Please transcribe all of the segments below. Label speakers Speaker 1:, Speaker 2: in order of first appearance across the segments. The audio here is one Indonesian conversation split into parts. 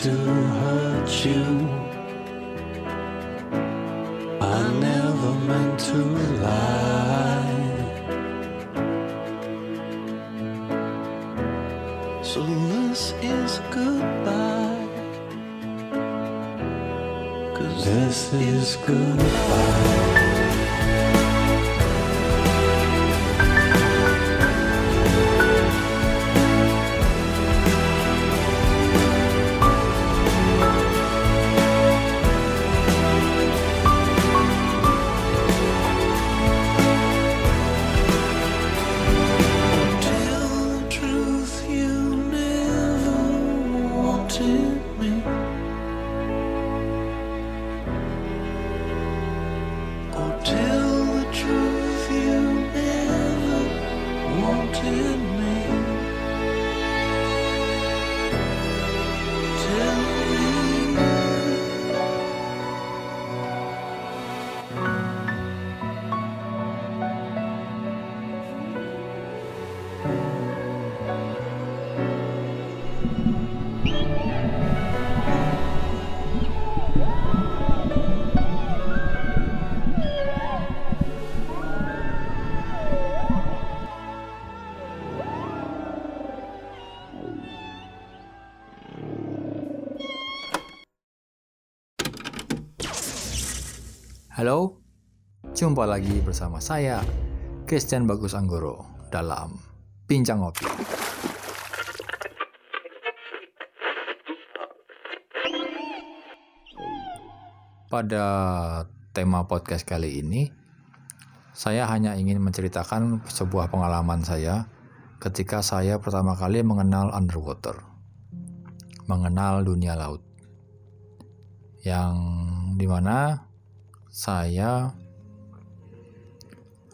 Speaker 1: to hurt you. I never meant to lie. So this is goodbye. Cause this is goodbye.
Speaker 2: Jumpa lagi bersama saya, Christian Bagus Anggoro, dalam Bincang Ngopi. Pada tema podcast kali ini, saya hanya ingin menceritakan sebuah pengalaman saya ketika saya pertama kali mengenal underwater, mengenal dunia laut, yang di mana saya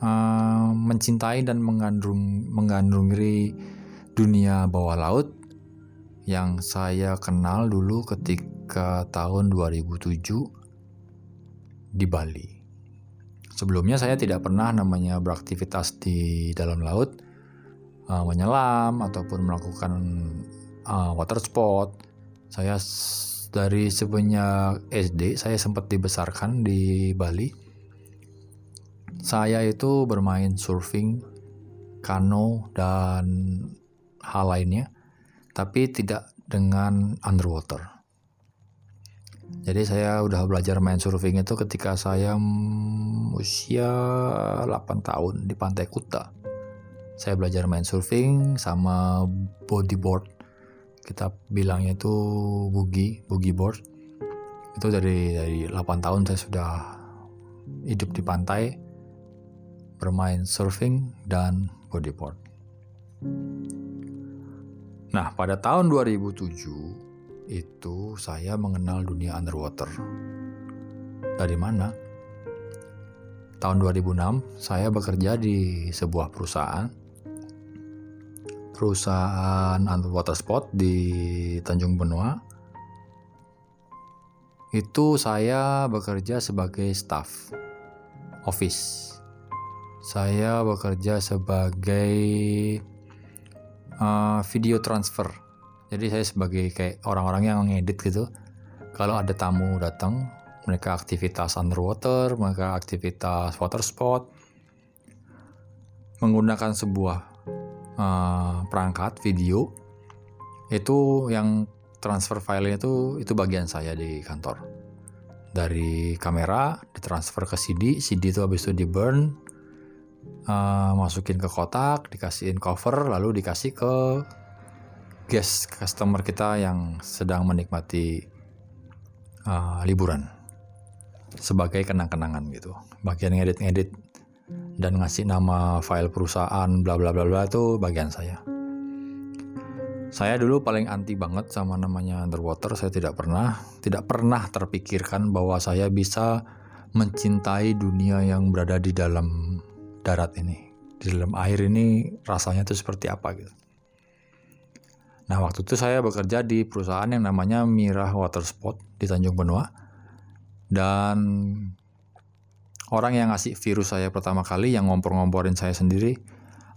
Speaker 2: uh, mencintai dan mengandung mengandungi dunia bawah laut yang saya kenal dulu ketika tahun 2007 di Bali. Sebelumnya saya tidak pernah namanya beraktivitas di dalam laut, uh, menyelam ataupun melakukan uh, water sport. Saya dari semenjak SD saya sempat dibesarkan di Bali. Saya itu bermain surfing, kano dan hal lainnya, tapi tidak dengan underwater. Jadi saya udah belajar main surfing itu ketika saya mm, usia 8 tahun di Pantai Kuta. Saya belajar main surfing sama bodyboard. Kita bilangnya itu boogie, boogie board. Itu dari dari 8 tahun saya sudah hidup di pantai bermain surfing dan bodyboard. Nah, pada tahun 2007 itu saya mengenal dunia underwater. Dari mana? Tahun 2006 saya bekerja di sebuah perusahaan perusahaan underwater spot di Tanjung Benoa. Itu saya bekerja sebagai staff office. Saya bekerja sebagai uh, video transfer. Jadi saya sebagai kayak orang-orang yang ngedit gitu. Kalau ada tamu datang, mereka aktivitas underwater, mereka aktivitas water sport, menggunakan sebuah uh, perangkat video itu yang transfer filenya itu itu bagian saya di kantor dari kamera ditransfer ke CD CD itu habis itu di burn uh, masukin ke kotak dikasihin cover lalu dikasih ke guest customer kita yang sedang menikmati uh, liburan sebagai kenang-kenangan gitu bagian ngedit-ngedit dan ngasih nama file perusahaan bla bla bla bla itu bagian saya. Saya dulu paling anti banget sama namanya underwater. Saya tidak pernah tidak pernah terpikirkan bahwa saya bisa mencintai dunia yang berada di dalam darat ini di dalam air ini rasanya itu seperti apa gitu. Nah waktu itu saya bekerja di perusahaan yang namanya Mirah Water Sport di Tanjung Benoa. Dan orang yang ngasih virus saya pertama kali yang ngompor-ngomporin saya sendiri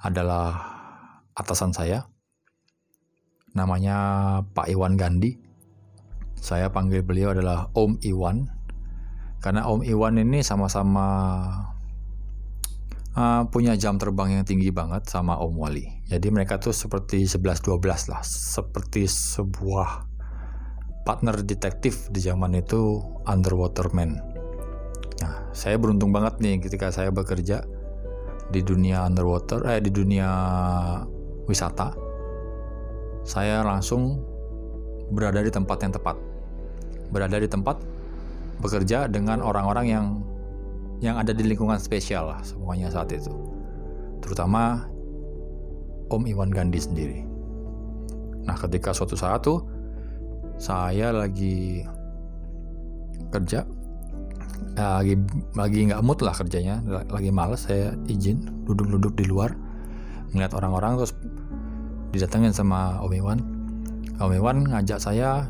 Speaker 2: adalah atasan saya. Namanya Pak Iwan Gandhi. Saya panggil beliau adalah Om Iwan. Karena Om Iwan ini sama-sama uh, punya jam terbang yang tinggi banget sama Om Wali jadi mereka tuh seperti 11-12 lah seperti sebuah partner detektif di zaman itu underwater man Nah, saya beruntung banget nih ketika saya bekerja di dunia underwater, eh di dunia wisata. Saya langsung berada di tempat yang tepat. Berada di tempat bekerja dengan orang-orang yang yang ada di lingkungan spesial lah semuanya saat itu. Terutama Om Iwan Gandhi sendiri. Nah, ketika suatu saat tuh saya lagi kerja ya, lagi lagi nggak mood lah kerjanya lagi males saya izin duduk-duduk di luar melihat orang-orang terus didatengin sama Om Iwan Om Iwan ngajak saya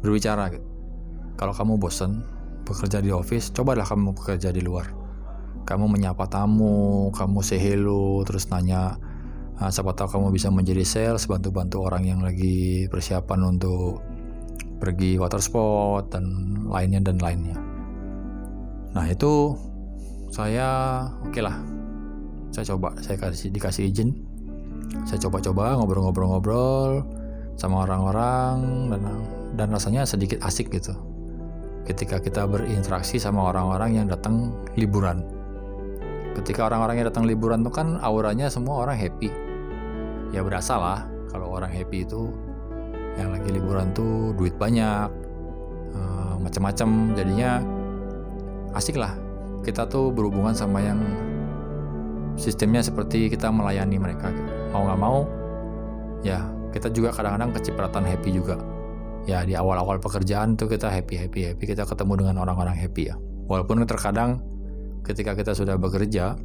Speaker 2: berbicara gitu. kalau kamu bosen bekerja di office cobalah kamu bekerja di luar. Kamu menyapa tamu kamu say hello terus nanya nah, siapa tahu kamu bisa menjadi sales bantu-bantu orang yang lagi persiapan untuk pergi water sport dan lainnya dan lainnya. Nah itu saya oke okay lah, saya coba, saya kasih dikasih izin, saya coba-coba ngobrol-ngobrol-ngobrol sama orang-orang dan dan rasanya sedikit asik gitu. Ketika kita berinteraksi sama orang-orang yang datang liburan. Ketika orang-orang yang datang liburan tuh kan auranya semua orang happy. Ya berasa lah kalau orang happy itu yang lagi liburan tuh duit banyak, uh, macam-macam jadinya asik lah kita tuh berhubungan sama yang sistemnya seperti kita melayani mereka gitu. mau nggak mau ya kita juga kadang-kadang kecipratan happy juga ya di awal-awal pekerjaan tuh kita happy happy happy. Kita ketemu dengan orang-orang happy ya. Walaupun terkadang ketika kita sudah bekerja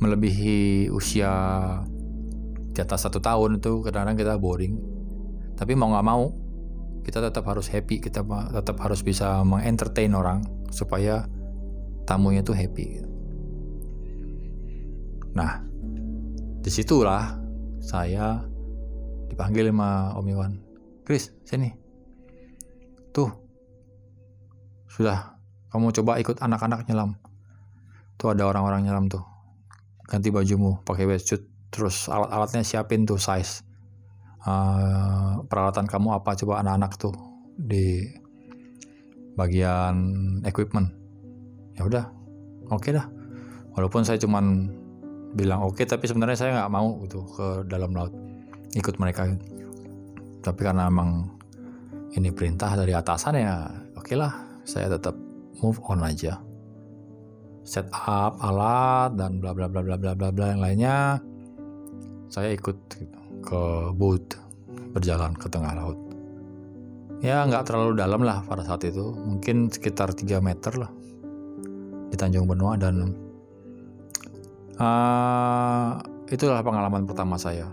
Speaker 2: melebihi usia di atas satu tahun itu kadang-kadang kita boring. Tapi mau nggak mau kita tetap harus happy kita tetap harus bisa mengentertain orang supaya tamunya tuh happy. Nah di situlah saya dipanggil sama Om Iwan Chris sini. Tuh. Sudah. Kamu coba ikut anak-anak nyelam. Tuh ada orang-orang nyelam tuh. Ganti bajumu pakai wetsuit terus alat-alatnya siapin tuh size. Uh, peralatan kamu apa? Coba anak-anak tuh di bagian equipment. Ya udah. Oke okay dah. Walaupun saya cuman bilang oke okay, tapi sebenarnya saya nggak mau gitu ke dalam laut ikut mereka tapi karena emang ini perintah dari atasan ya oke lah saya tetap move on aja. Set up alat dan bla bla bla bla bla bla bla yang lainnya saya ikut gitu ke boat berjalan ke tengah laut. Ya nggak terlalu dalam lah pada saat itu mungkin sekitar 3 meter lah di Tanjung Benoa dan uh, itulah pengalaman pertama saya.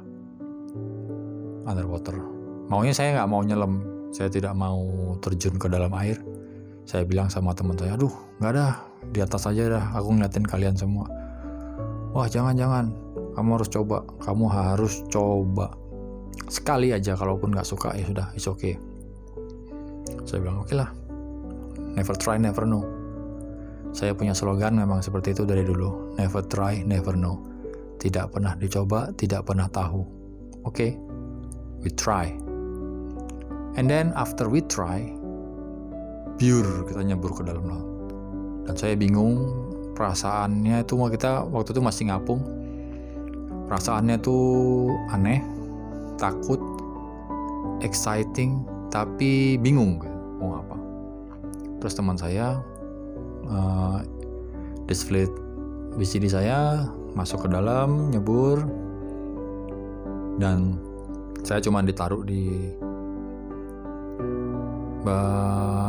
Speaker 2: Underwater maunya saya nggak mau nyelam. Saya tidak mau terjun ke dalam air. Saya bilang sama teman saya aduh nggak ada di atas aja dah. Aku ngeliatin kalian semua. Wah jangan jangan kamu harus coba. Kamu harus coba. Sekali aja kalaupun nggak suka ya sudah it's okay. Saya bilang oke okay lah. Never try never know. Saya punya slogan memang seperti itu dari dulu. Never try never know. Tidak pernah dicoba tidak pernah tahu. Oke? Okay? we try and then after we try pure kita nyebur ke dalam laut. Dan saya bingung perasaannya itu kita waktu itu masih ngapung. Perasaannya tuh aneh takut exciting tapi bingung mau apa. Terus teman saya uh, display BCD saya masuk ke dalam nyebur. Dan saya cuma ditaruh di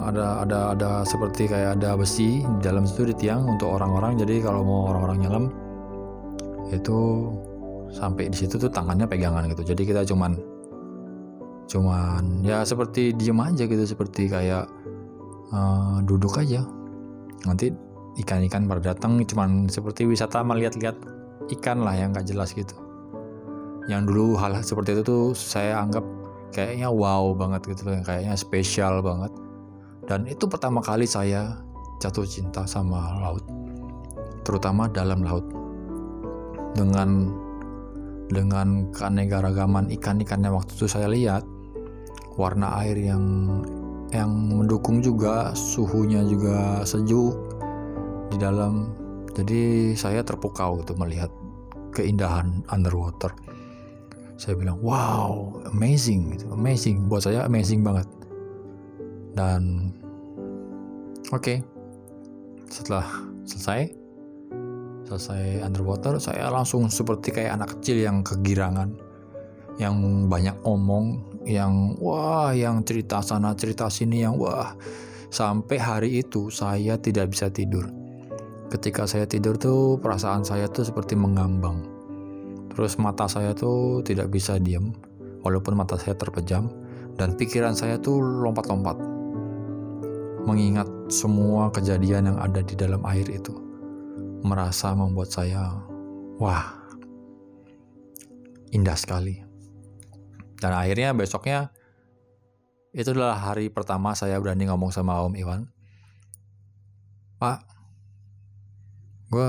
Speaker 2: Ada ada ada seperti kayak ada besi di dalam situ di tiang untuk orang-orang. Jadi kalau mau orang-orang nyelam itu sampai di situ tuh tangannya pegangan gitu. Jadi kita cuman cuman ya seperti diem aja gitu seperti kayak eh, duduk aja. Nanti ikan-ikan pada datang cuman seperti wisata melihat-lihat ikan lah yang gak jelas gitu. Yang dulu hal seperti itu tuh saya anggap kayaknya wow banget gitu loh kayaknya spesial banget. Dan itu pertama kali saya jatuh cinta sama laut terutama dalam laut. Dengan dengan keanekaragaman ikan-ikan yang waktu itu saya lihat warna air yang yang mendukung juga suhunya juga sejuk di dalam. Jadi saya terpukau gitu melihat keindahan underwater saya bilang wow amazing amazing. Buat saya amazing banget. Dan oke. Setelah selesai selesai underwater saya langsung seperti kayak anak kecil yang kegirangan yang banyak omong yang wah yang cerita sana cerita sini yang wah. Sampai hari itu saya tidak bisa tidur. Ketika saya tidur tuh perasaan saya tuh seperti mengambang terus mata saya tuh tidak bisa diam walaupun mata saya terpejam dan pikiran saya tuh lompat-lompat mengingat semua kejadian yang ada di dalam air itu merasa membuat saya wah indah sekali. Dan akhirnya besoknya itu adalah hari pertama saya berani ngomong sama Om Iwan Pak gue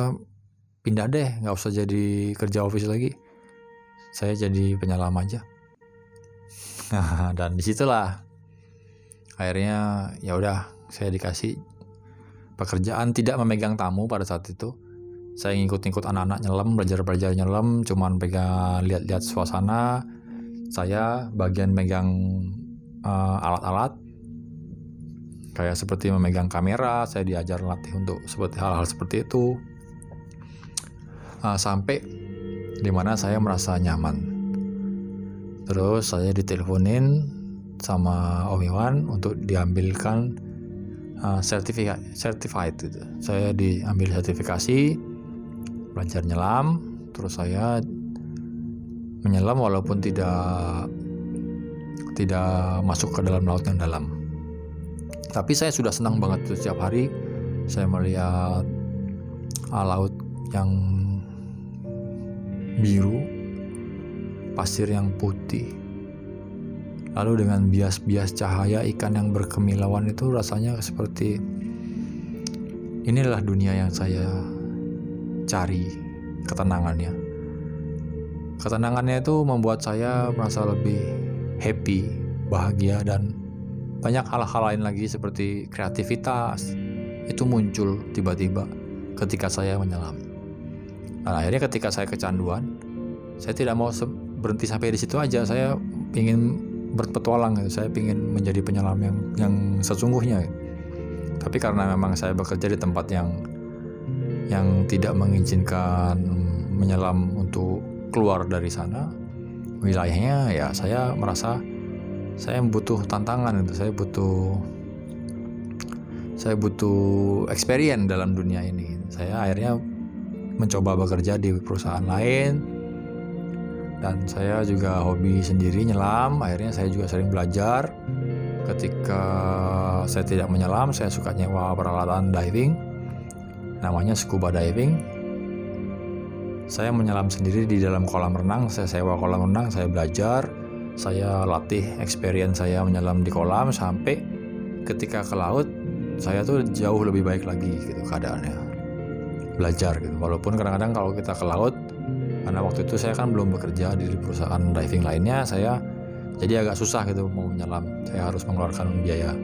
Speaker 2: pindah deh nggak usah jadi kerja office lagi. Saya jadi penyelam aja. Dan di situlah akhirnya ya udah saya dikasih pekerjaan tidak memegang tamu pada saat itu. Saya ngikut-ngikut anak-anak nyelam belajar-belajar nyelam cuman pegang lihat-lihat suasana. Saya bagian megang uh, alat-alat. Kayak seperti memegang kamera saya diajar latih untuk seperti hal-hal seperti itu uh, sampai di mana saya merasa nyaman terus saya diteleponin sama Om Iwan untuk diambilkan uh, sertifikat certified gitu. saya diambil sertifikasi belajar nyelam terus saya menyelam walaupun tidak tidak masuk ke dalam laut yang dalam tapi saya sudah senang banget setiap hari saya melihat uh, laut yang biru pasir yang putih. Lalu dengan bias-bias cahaya ikan yang berkemilauan itu rasanya seperti inilah dunia yang saya cari ketenangannya. Ketenangannya itu membuat saya merasa lebih happy bahagia dan banyak hal-hal lain lagi seperti kreativitas itu muncul tiba-tiba ketika saya menyelam dan akhirnya ketika saya kecanduan saya tidak mau berhenti sampai di situ aja saya ingin berpetualang gitu. saya ingin menjadi penyelam yang yang sesungguhnya gitu. tapi karena memang saya bekerja di tempat yang yang tidak mengizinkan menyelam untuk keluar dari sana wilayahnya ya saya merasa saya butuh tantangan itu saya butuh saya butuh experience dalam dunia ini saya akhirnya mencoba bekerja di perusahaan lain. Dan saya juga hobi sendiri nyelam. Akhirnya saya juga sering belajar. Ketika saya tidak menyelam saya suka nyewa peralatan diving. Namanya scuba diving. Saya menyelam sendiri di dalam kolam renang. Saya sewa kolam renang saya belajar. Saya latih experience saya menyelam di kolam sampai ketika ke laut saya tuh jauh lebih baik lagi gitu keadaannya belajar gitu. Walaupun kadang-kadang kalau kita ke laut karena waktu itu saya kan belum bekerja di perusahaan diving lainnya saya jadi agak susah gitu mau menyelam. Saya harus mengeluarkan biaya.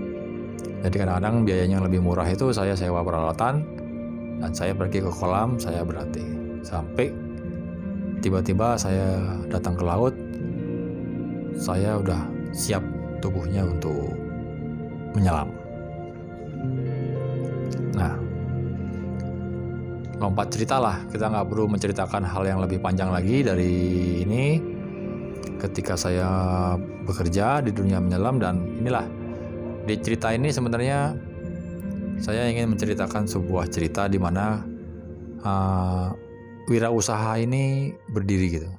Speaker 2: Jadi kadang-kadang biayanya yang lebih murah itu saya sewa peralatan dan saya pergi ke kolam saya berlatih. Sampai tiba-tiba saya datang ke laut saya udah siap tubuhnya untuk menyelam. Nah lompat cerita lah kita nggak perlu menceritakan hal yang lebih panjang lagi dari ini ketika saya bekerja di dunia menyelam dan inilah Di cerita ini sebenarnya saya ingin menceritakan sebuah cerita di mana uh, wirausaha ini berdiri gitu.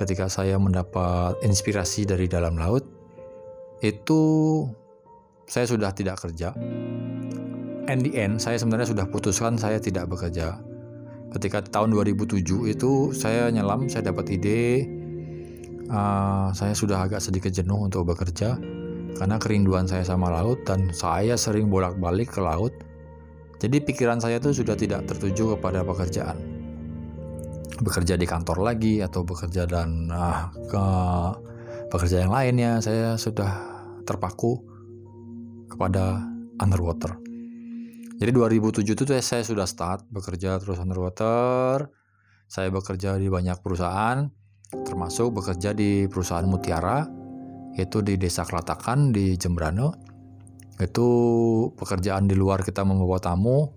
Speaker 2: Ketika saya mendapat inspirasi dari dalam laut, itu saya sudah tidak kerja. And the end, saya sebenarnya sudah putuskan saya tidak bekerja. Ketika tahun 2007 itu saya nyelam, saya dapat ide, uh, saya sudah agak sedikit jenuh untuk bekerja karena kerinduan saya sama laut dan saya sering bolak-balik ke laut. Jadi pikiran saya itu sudah tidak tertuju kepada pekerjaan bekerja di kantor lagi atau bekerja dan uh, ke pekerja yang lainnya saya sudah terpaku kepada underwater. Jadi 2007 itu saya sudah start bekerja terus underwater. Saya bekerja di banyak perusahaan, termasuk bekerja di perusahaan Mutiara, yaitu di Desa Kelatakan di Jembrano. Itu pekerjaan di luar kita membawa tamu,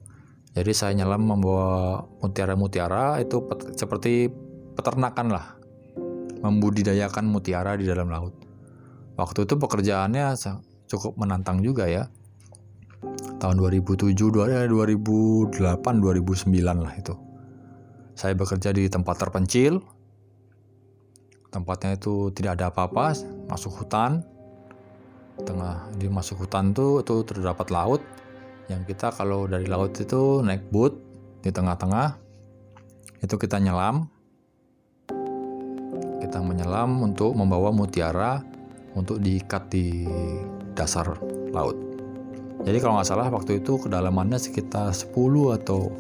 Speaker 2: jadi saya nyelam membawa mutiara-mutiara itu pet seperti peternakan lah. Membudidayakan mutiara di dalam laut. Waktu itu pekerjaannya cukup menantang juga ya. Tahun 2007, 2008, 2009 lah itu. Saya bekerja di tempat terpencil. Tempatnya itu tidak ada apa-apa, masuk hutan. Tengah di masuk hutan tuh itu terdapat laut yang kita kalau dari laut itu naik boat di tengah-tengah itu kita nyelam kita menyelam untuk membawa mutiara untuk diikat di dasar laut jadi kalau nggak salah waktu itu kedalamannya sekitar 10 atau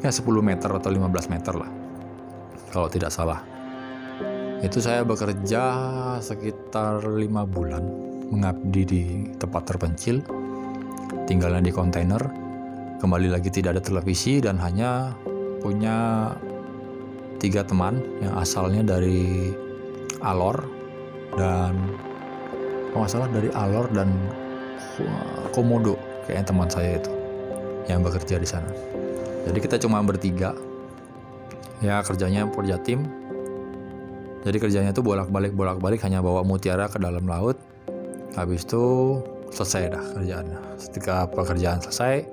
Speaker 2: ya 10 meter atau 15 meter lah kalau tidak salah. Itu saya bekerja sekitar lima bulan mengabdi di tempat terpencil tinggalnya di kontainer. Kembali lagi tidak ada televisi dan hanya punya tiga teman yang asalnya dari Alor dan kalau nggak salah dari Alor dan Komodo kayaknya teman saya itu yang bekerja di sana jadi kita cuma bertiga ya kerjanya kerja tim jadi kerjanya tuh bolak-balik bolak-balik hanya bawa mutiara ke dalam laut habis itu selesai dah kerjaannya. Ketika pekerjaan selesai,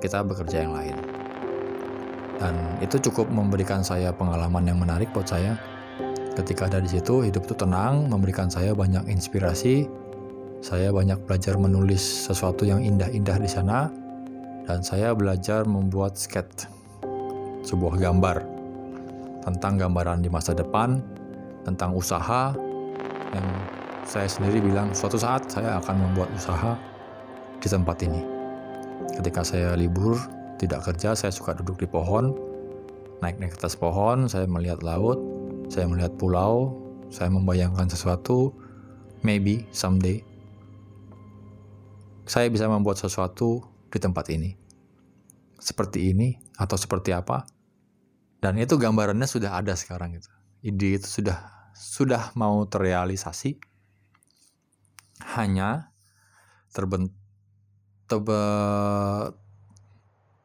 Speaker 2: kita bekerja yang lain. Dan itu cukup memberikan saya pengalaman yang menarik buat saya. Ketika ada di situ, hidup itu tenang, memberikan saya banyak inspirasi. Saya banyak belajar menulis sesuatu yang indah-indah di sana, dan saya belajar membuat sketch, sebuah gambar tentang gambaran di masa depan, tentang usaha yang saya sendiri bilang suatu saat saya akan membuat usaha di tempat ini. Ketika saya libur, tidak kerja, saya suka duduk di pohon, naik-naik atas pohon, saya melihat laut, saya melihat pulau, saya membayangkan sesuatu, maybe someday saya bisa membuat sesuatu di tempat ini. Seperti ini atau seperti apa? Dan itu gambarannya sudah ada sekarang itu. Ide itu sudah sudah mau terrealisasi hanya terbent terbe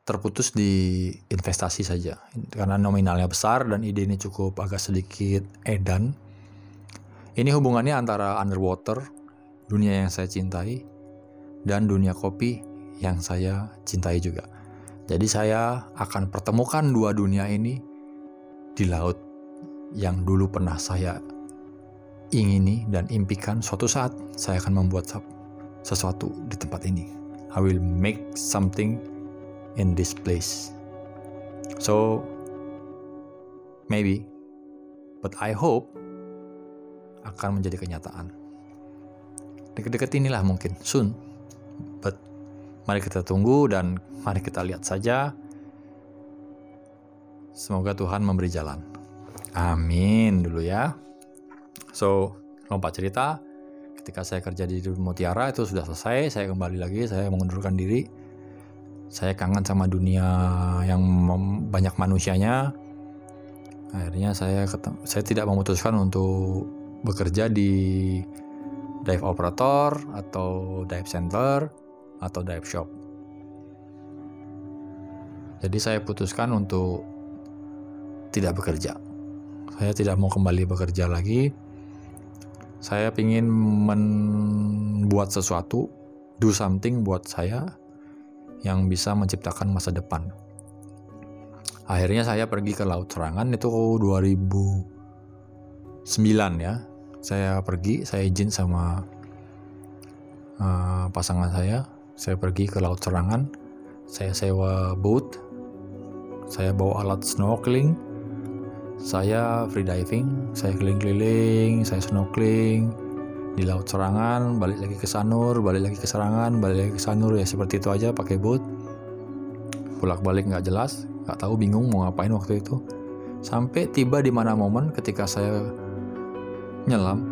Speaker 2: terputus di investasi saja karena nominalnya besar dan ide ini cukup agak sedikit edan. Ini hubungannya antara underwater, dunia yang saya cintai, dan dunia kopi yang saya cintai juga. Jadi saya akan pertemukan dua dunia ini di laut yang dulu pernah saya ingini dan impikan suatu saat saya akan membuat sesuatu di tempat ini. I will make something in this place. So maybe, but I hope akan menjadi kenyataan. Dekat-dekat inilah mungkin soon. But mari kita tunggu dan mari kita lihat saja. Semoga Tuhan memberi jalan. Amin dulu ya. So, lompat cerita, ketika saya kerja di Mutiara itu sudah selesai, saya kembali lagi, saya mengundurkan diri. Saya kangen sama dunia yang banyak manusianya. Akhirnya saya saya tidak memutuskan untuk bekerja di dive operator atau dive center atau dive shop. Jadi saya putuskan untuk tidak bekerja. Saya tidak mau kembali bekerja lagi Saya ingin membuat sesuatu, do something buat saya yang bisa menciptakan masa depan. Akhirnya saya pergi ke Laut Serangan itu 2009 ya. Saya pergi, saya izin sama uh, pasangan saya. Saya pergi ke Laut Serangan. Saya sewa boat. Saya bawa alat snorkeling. Saya free diving, saya keliling-keliling, saya snorkeling di laut serangan, balik lagi ke Sanur, balik lagi ke serangan, balik lagi ke Sanur ya seperti itu aja pakai boat. Bolak-balik nggak jelas, nggak tahu bingung mau ngapain waktu itu. Sampai tiba di mana momen ketika saya nyelam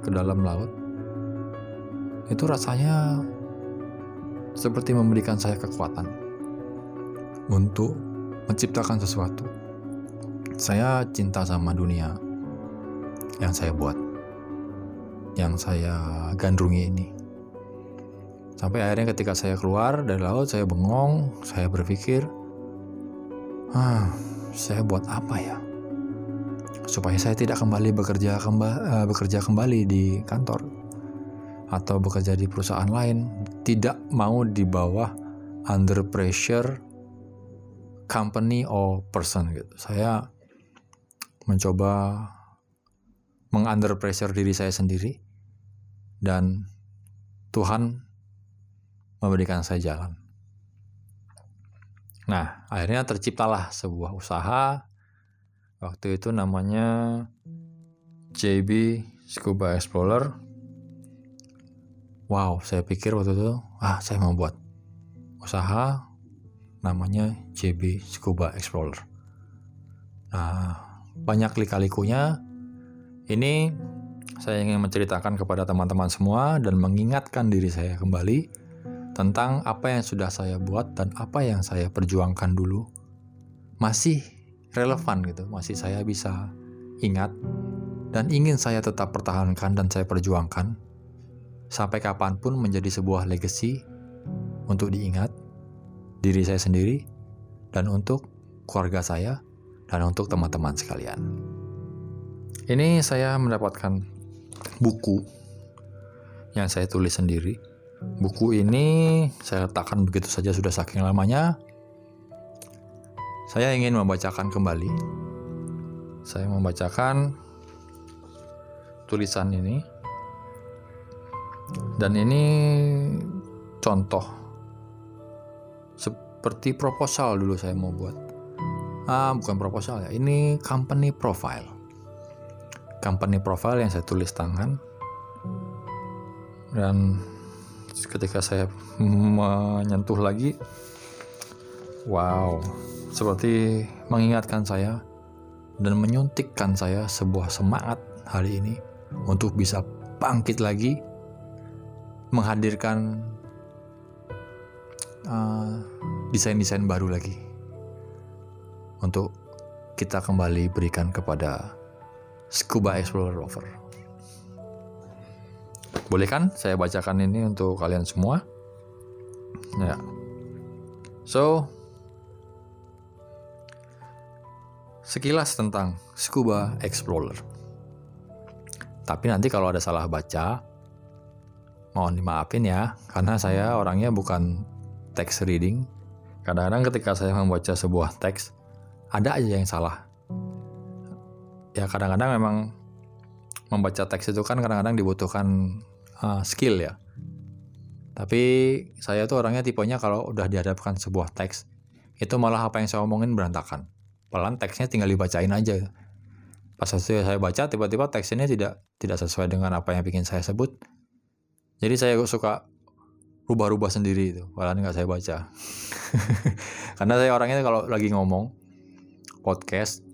Speaker 2: ke dalam laut. Itu rasanya seperti memberikan saya kekuatan untuk menciptakan sesuatu saya cinta sama dunia yang saya buat, yang saya gandrungi ini. Sampai akhirnya ketika saya keluar dari laut, saya bengong, saya berpikir, ah, saya buat apa ya? Supaya saya tidak kembali bekerja kembali, uh, bekerja kembali di kantor atau bekerja di perusahaan lain, tidak mau di bawah under pressure company or person gitu. Saya mencoba mengunder pressure diri saya sendiri dan Tuhan memberikan saya jalan. Nah, akhirnya terciptalah sebuah usaha. Waktu itu namanya JB Scuba Explorer. Wow, saya pikir waktu itu, ah saya mau buat usaha namanya JB Scuba Explorer. Nah, banyak lika-likunya. Ini saya ingin menceritakan kepada teman-teman semua dan mengingatkan diri saya kembali tentang apa yang sudah saya buat dan apa yang saya perjuangkan dulu masih relevan gitu, masih saya bisa ingat dan ingin saya tetap pertahankan dan saya perjuangkan sampai kapan pun menjadi sebuah legacy untuk diingat diri saya sendiri dan untuk keluarga saya dan untuk teman-teman sekalian. Ini saya mendapatkan buku yang saya tulis sendiri. Buku ini saya letakkan begitu saja sudah saking lamanya. Saya ingin membacakan kembali. Saya membacakan tulisan ini. Dan ini contoh seperti proposal dulu saya mau buat. Ah, bukan proposal ya ini company profile. Company profile yang saya tulis tangan. Dan ketika saya menyentuh lagi wow seperti mengingatkan saya dan menyuntikkan saya sebuah semangat hari ini untuk bisa bangkit lagi menghadirkan uh, desain-desain baru lagi untuk kita kembali berikan kepada Scuba Explorer Rover. Boleh kan saya bacakan ini untuk kalian semua? Ya. So, sekilas tentang Scuba Explorer. Tapi nanti kalau ada salah baca, mohon dimaafin ya, karena saya orangnya bukan text reading. Kadang-kadang ketika saya membaca sebuah teks, ada aja yang salah. Ya kadang-kadang memang membaca teks itu kan kadang-kadang dibutuhkan uh, skill ya. Tapi saya tuh orangnya tipenya kalau udah dihadapkan sebuah teks, itu malah apa yang saya omongin berantakan. Pelan teksnya tinggal dibacain aja. Pas saya baca, tiba-tiba teksnya tidak tidak sesuai dengan apa yang bikin saya sebut. Jadi saya suka rubah-rubah sendiri itu, padahal nggak saya baca. Karena saya orangnya kalau lagi ngomong, podcast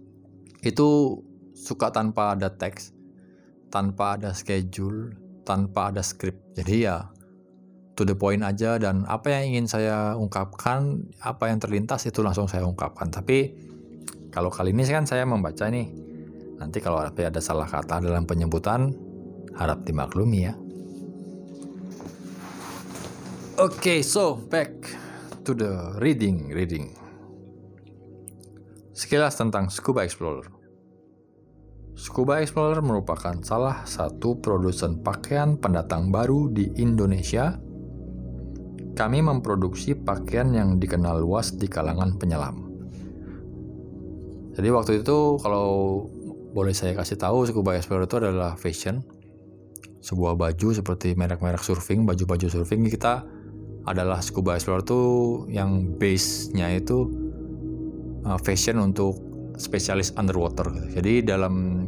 Speaker 2: itu suka tanpa ada teks, tanpa ada schedule, tanpa ada script. Jadi ya to the point aja dan apa yang ingin saya ungkapkan, apa yang terlintas itu langsung saya ungkapkan. Tapi kalau kali ini kan saya membaca nih. Nanti kalau ada salah kata dalam penyebutan harap dimaklumi ya. Okay, so back to the reading, reading. Sekilas tentang Scuba Explorer. Scuba Explorer merupakan salah satu produsen pakaian pendatang baru di Indonesia. Kami memproduksi pakaian yang dikenal luas di kalangan penyelam. Jadi waktu itu kalau boleh saya kasih tahu Scuba Explorer itu adalah fashion. Sebuah baju seperti merek-merek surfing, baju-baju surfing kita adalah Scuba Explorer itu yang base-nya itu uh, fashion untuk spesialis underwater. Jadi dalam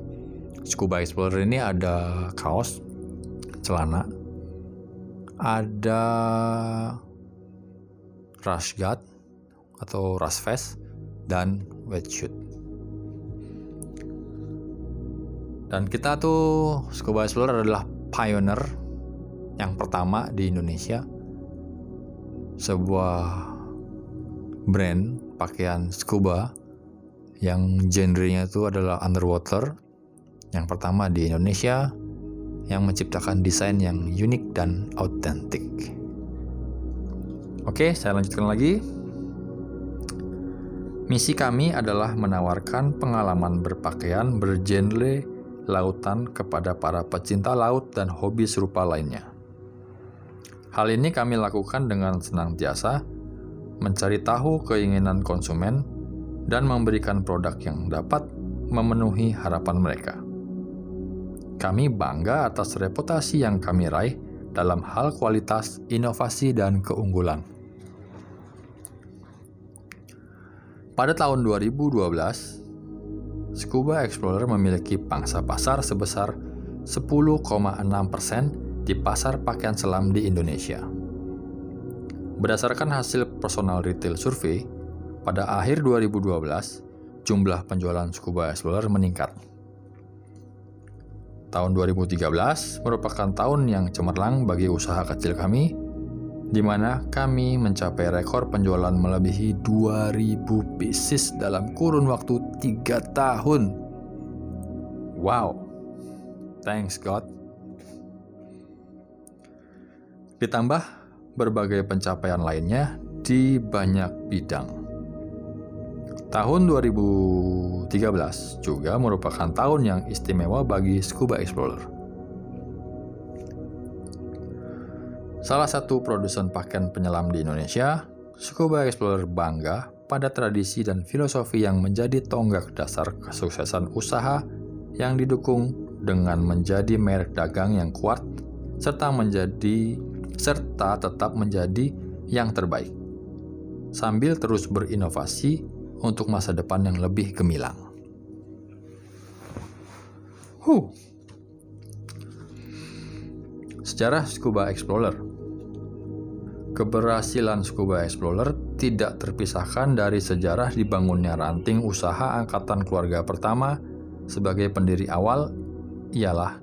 Speaker 2: Scuba Explorer ini ada kaos, celana, ada rash guard atau rash vest dan wetsuit. Dan kita tuh Scuba Explorer adalah pioneer yang pertama di Indonesia. Sebuah brand pakaian scuba yang genrenya itu adalah underwater. Yang pertama di Indonesia yang menciptakan desain yang unik dan autentik. Oke, saya lanjutkan lagi. Misi kami adalah menawarkan pengalaman berpakaian bergenre lautan kepada para pecinta laut dan hobi serupa lainnya. Hal ini kami lakukan dengan senantiasa mencari tahu keinginan konsumen dan memberikan produk yang dapat memenuhi harapan mereka. Kami bangga atas reputasi yang kami raih dalam hal kualitas, inovasi, dan keunggulan. Pada tahun 2012, Scuba Explorer memiliki pangsa pasar sebesar 10,6% di pasar pakaian selam di Indonesia. Berdasarkan hasil personal retail survei, pada akhir 2012, jumlah penjualan Scuba Explorer meningkat. Tahun 2013 merupakan tahun yang cemerlang bagi usaha kecil kami, di mana kami mencapai rekor penjualan melebihi 2000 pieces dalam kurun waktu 3 tahun. Wow, thanks God. Ditambah berbagai pencapaian lainnya di banyak bidang. Tahun 2013 juga merupakan tahun yang istimewa bagi Scuba Explorer. Salah satu produsen pakaian penyelam di Indonesia, Scuba Explorer bangga pada tradisi dan filosofi yang menjadi tonggak dasar kesuksesan usaha yang didukung dengan menjadi merek dagang yang kuat serta menjadi serta tetap menjadi yang terbaik sambil terus berinovasi untuk masa depan yang lebih gemilang. Huh. Sejarah Scuba Explorer Keberhasilan Scuba Explorer tidak terpisahkan dari sejarah dibangunnya ranting usaha angkatan keluarga pertama sebagai pendiri awal ialah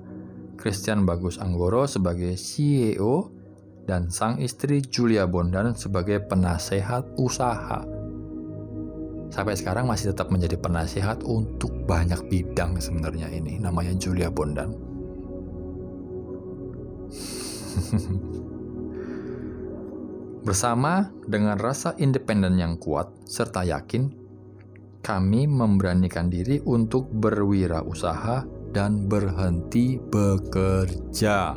Speaker 2: Christian Bagus Anggoro sebagai CEO dan sang istri Julia Bondan sebagai penasehat usaha sampai sekarang masih tetap menjadi penasihat untuk banyak bidang sebenarnya ini namanya Julia Bondan bersama dengan rasa independen yang kuat serta yakin kami memberanikan diri untuk berwirausaha dan berhenti bekerja.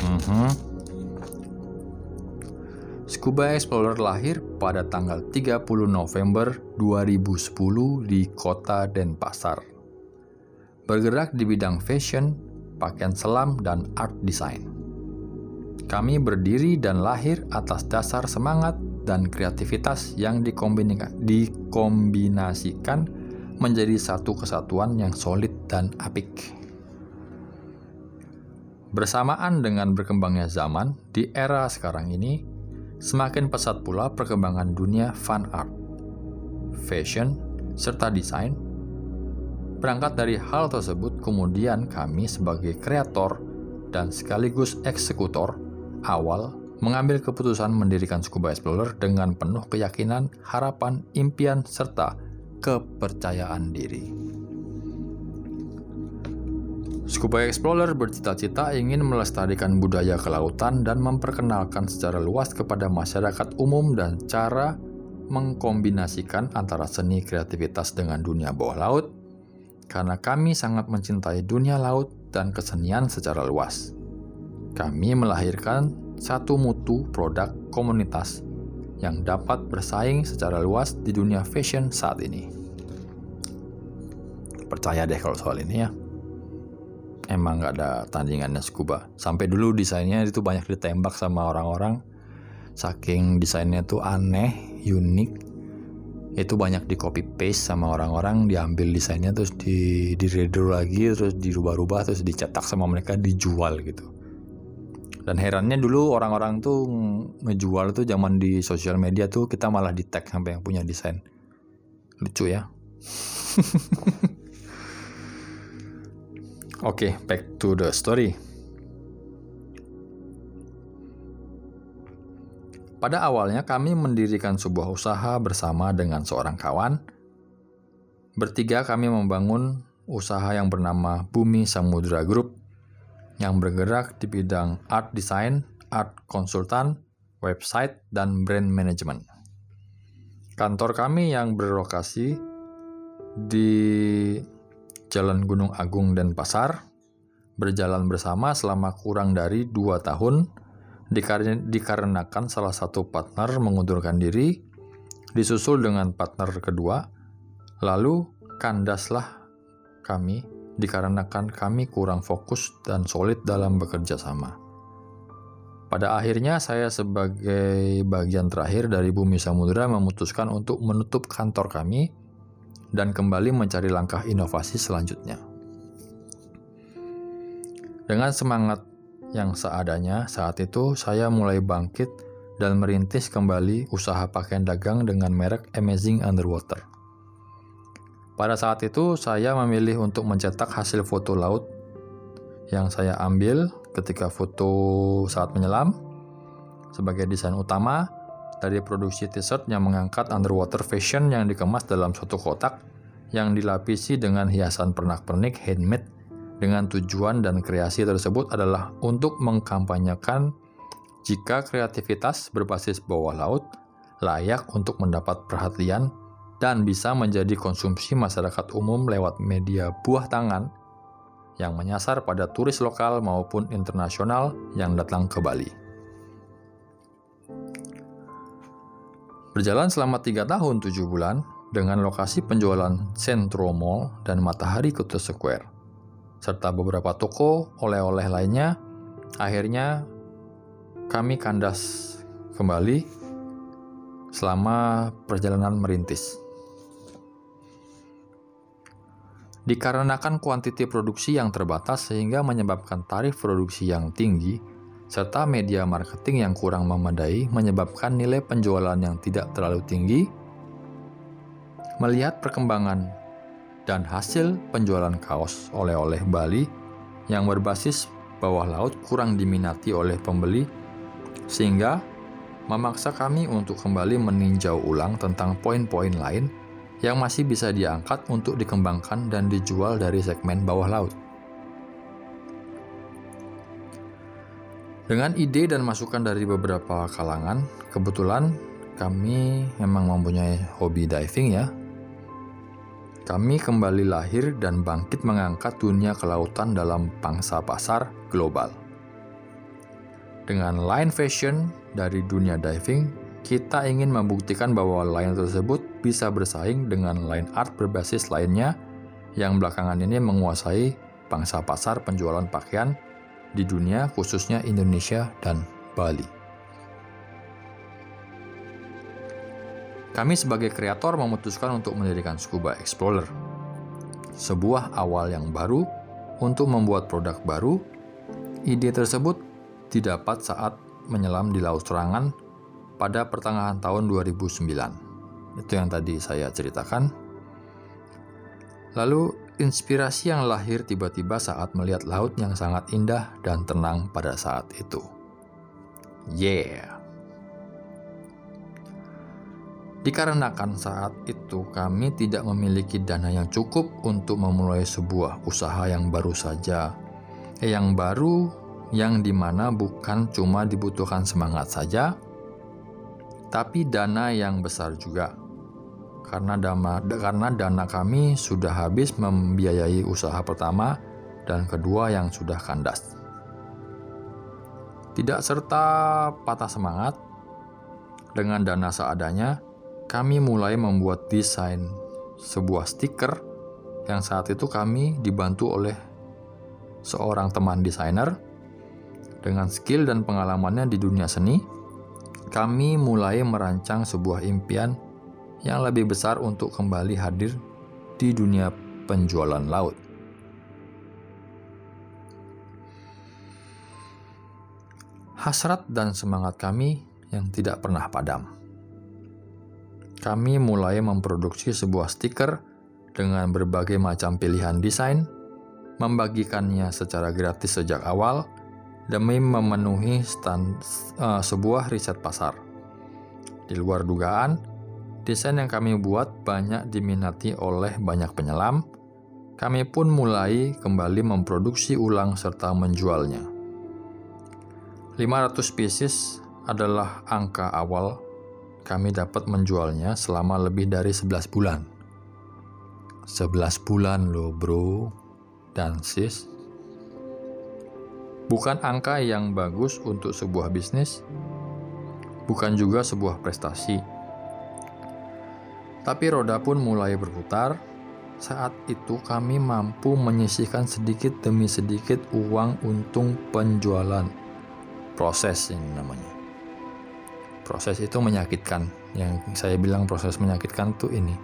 Speaker 2: Mm-hmm. Scuba Explorer lahir pada tanggal 30 November 2010 di kota Denpasar. Bergerak di bidang fashion, pakaian selam, dan art design. Kami berdiri dan lahir atas dasar semangat dan kreativitas yang dikombinasikan menjadi satu kesatuan yang solid dan apik. Bersamaan dengan berkembangnya zaman di era sekarang ini, Semakin pesat pula perkembangan dunia fan art, fashion, serta desain. Berangkat dari hal tersebut, kemudian kami sebagai kreator dan sekaligus eksekutor awal mengambil keputusan mendirikan Scuba Explorer dengan penuh keyakinan, harapan, impian, serta kepercayaan diri. Scuba Explorer bercita-cita ingin melestarikan budaya kelautan dan memperkenalkan secara luas kepada masyarakat umum dan cara mengkombinasikan antara seni kreativitas dengan dunia bawah laut karena kami sangat mencintai dunia laut dan kesenian secara luas. Kami melahirkan satu mutu produk komunitas yang dapat bersaing secara luas di dunia fashion saat ini. Percaya deh kalau soal ini ya. Emang nggak ada tandingannya scuba. Sampai dulu desainnya itu banyak ditembak sama orang-orang. Saking desainnya tuh aneh, unik, itu banyak di copy paste sama orang-orang diambil desainnya terus di di lagi terus dirubah-rubah terus dicetak sama mereka dijual gitu dan herannya dulu orang-orang tuh ngejual tuh zaman di sosial media tuh kita malah di tag sampai yang punya desain lucu ya oke okay, back to the story Pada awalnya kami mendirikan sebuah usaha bersama dengan seorang kawan. Bertiga kami membangun usaha yang bernama Bumi Samudra Group yang bergerak di bidang art design, art konsultan, website, dan brand management. Kantor kami yang berlokasi di Jalan Gunung Agung dan Pasar berjalan bersama selama kurang dari dua tahun dikarenakan salah satu partner mengundurkan diri, disusul dengan partner kedua, lalu kandaslah kami dikarenakan kami kurang fokus dan solid dalam bekerja sama. Pada akhirnya saya sebagai bagian terakhir dari Bumi Samudra memutuskan untuk menutup kantor kami dan kembali mencari langkah inovasi selanjutnya. Dengan semangat yang seadanya saat itu saya mulai bangkit dan merintis kembali usaha pakaian dagang dengan merek Amazing Underwater. Pada saat itu saya memilih untuk mencetak hasil foto laut yang saya ambil ketika foto saat menyelam sebagai desain utama dari produksi t-shirt yang mengangkat underwater fashion yang dikemas dalam suatu kotak yang dilapisi dengan hiasan pernak-pernik handmade dengan tujuan dan kreasi tersebut adalah untuk mengkampanyekan jika kreativitas berbasis bawah laut layak untuk mendapat perhatian dan bisa menjadi konsumsi masyarakat umum lewat media buah tangan yang menyasar pada turis lokal maupun internasional yang datang ke Bali. Berjalan selama tiga tahun tujuh bulan dengan lokasi penjualan Centro Mall dan Matahari Kota Square serta beberapa toko oleh-oleh lainnya, akhirnya kami kandas kembali selama perjalanan merintis. Dikarenakan kuantiti produksi yang terbatas sehingga menyebabkan tarif produksi yang tinggi, serta media marketing yang kurang memadai menyebabkan nilai penjualan yang tidak terlalu tinggi, melihat perkembangan dan hasil penjualan kaos oleh-oleh Bali yang berbasis bawah laut kurang diminati oleh pembeli, sehingga memaksa kami untuk kembali meninjau ulang tentang poin-poin lain yang masih bisa diangkat untuk dikembangkan dan dijual dari segmen bawah laut. Dengan ide dan masukan dari beberapa kalangan, kebetulan kami memang mempunyai hobi diving ya, kami kembali lahir dan bangkit mengangkat dunia kelautan dalam pangsa pasar global. Dengan line fashion dari dunia diving, kita ingin membuktikan bahwa line tersebut bisa bersaing dengan line art berbasis lainnya yang belakangan ini menguasai pangsa pasar penjualan pakaian di dunia khususnya Indonesia dan Bali. Kami sebagai kreator memutuskan untuk mendirikan Scuba Explorer, sebuah awal yang baru untuk membuat produk baru. Ide tersebut didapat saat menyelam di Laut Serangan pada pertengahan tahun 2009. Itu yang tadi saya ceritakan. Lalu inspirasi yang lahir tiba-tiba saat melihat laut yang sangat indah dan tenang pada saat itu. Yeah. Dikarenakan saat itu kami tidak memiliki dana yang cukup untuk memulai sebuah usaha yang baru saja, yang baru yang di mana bukan cuma dibutuhkan semangat saja, tapi dana yang besar juga. Karena dana, karena dana kami sudah habis membiayai usaha pertama dan kedua yang sudah kandas. Tidak serta patah semangat, dengan dana seadanya, kami mulai membuat desain sebuah stiker yang saat itu kami dibantu oleh seorang teman desainer dengan skill dan pengalamannya di dunia seni. Kami mulai merancang sebuah impian yang lebih besar untuk kembali hadir di dunia penjualan laut. Hasrat dan semangat kami yang tidak pernah padam. Kami mulai memproduksi sebuah stiker dengan berbagai macam pilihan desain, membagikannya secara gratis sejak awal demi memenuhi stand, uh, sebuah riset pasar. Di luar dugaan, desain yang kami buat banyak diminati oleh banyak penyelam. Kami pun mulai kembali memproduksi ulang serta menjualnya. 500 pieces adalah angka awal kami dapat menjualnya selama lebih dari 11 bulan. 11 bulan loh bro dan sis. Bukan angka yang bagus untuk sebuah bisnis, bukan juga sebuah prestasi. Tapi roda pun mulai berputar. Saat itu kami mampu menyisihkan sedikit demi sedikit uang untung penjualan. Proses ini namanya. Proses itu menyakitkan. Yang saya bilang proses menyakitkan tuh ini.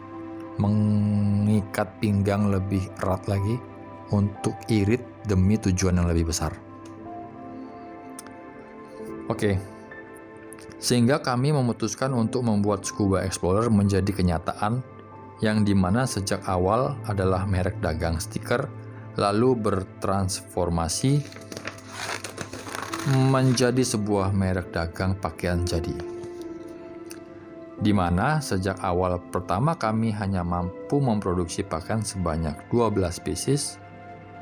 Speaker 2: Mengikat pinggang lebih erat lagi untuk irit demi tujuan yang lebih besar. Oke sehingga kami memutuskan untuk membuat Scuba Explorer menjadi kenyataan yang di mana sejak awal adalah merek dagang stiker lalu bertransformasi menjadi sebuah merek dagang pakaian jadi. Di mana sejak awal pertama kami hanya mampu memproduksi pakaian sebanyak 12 pieces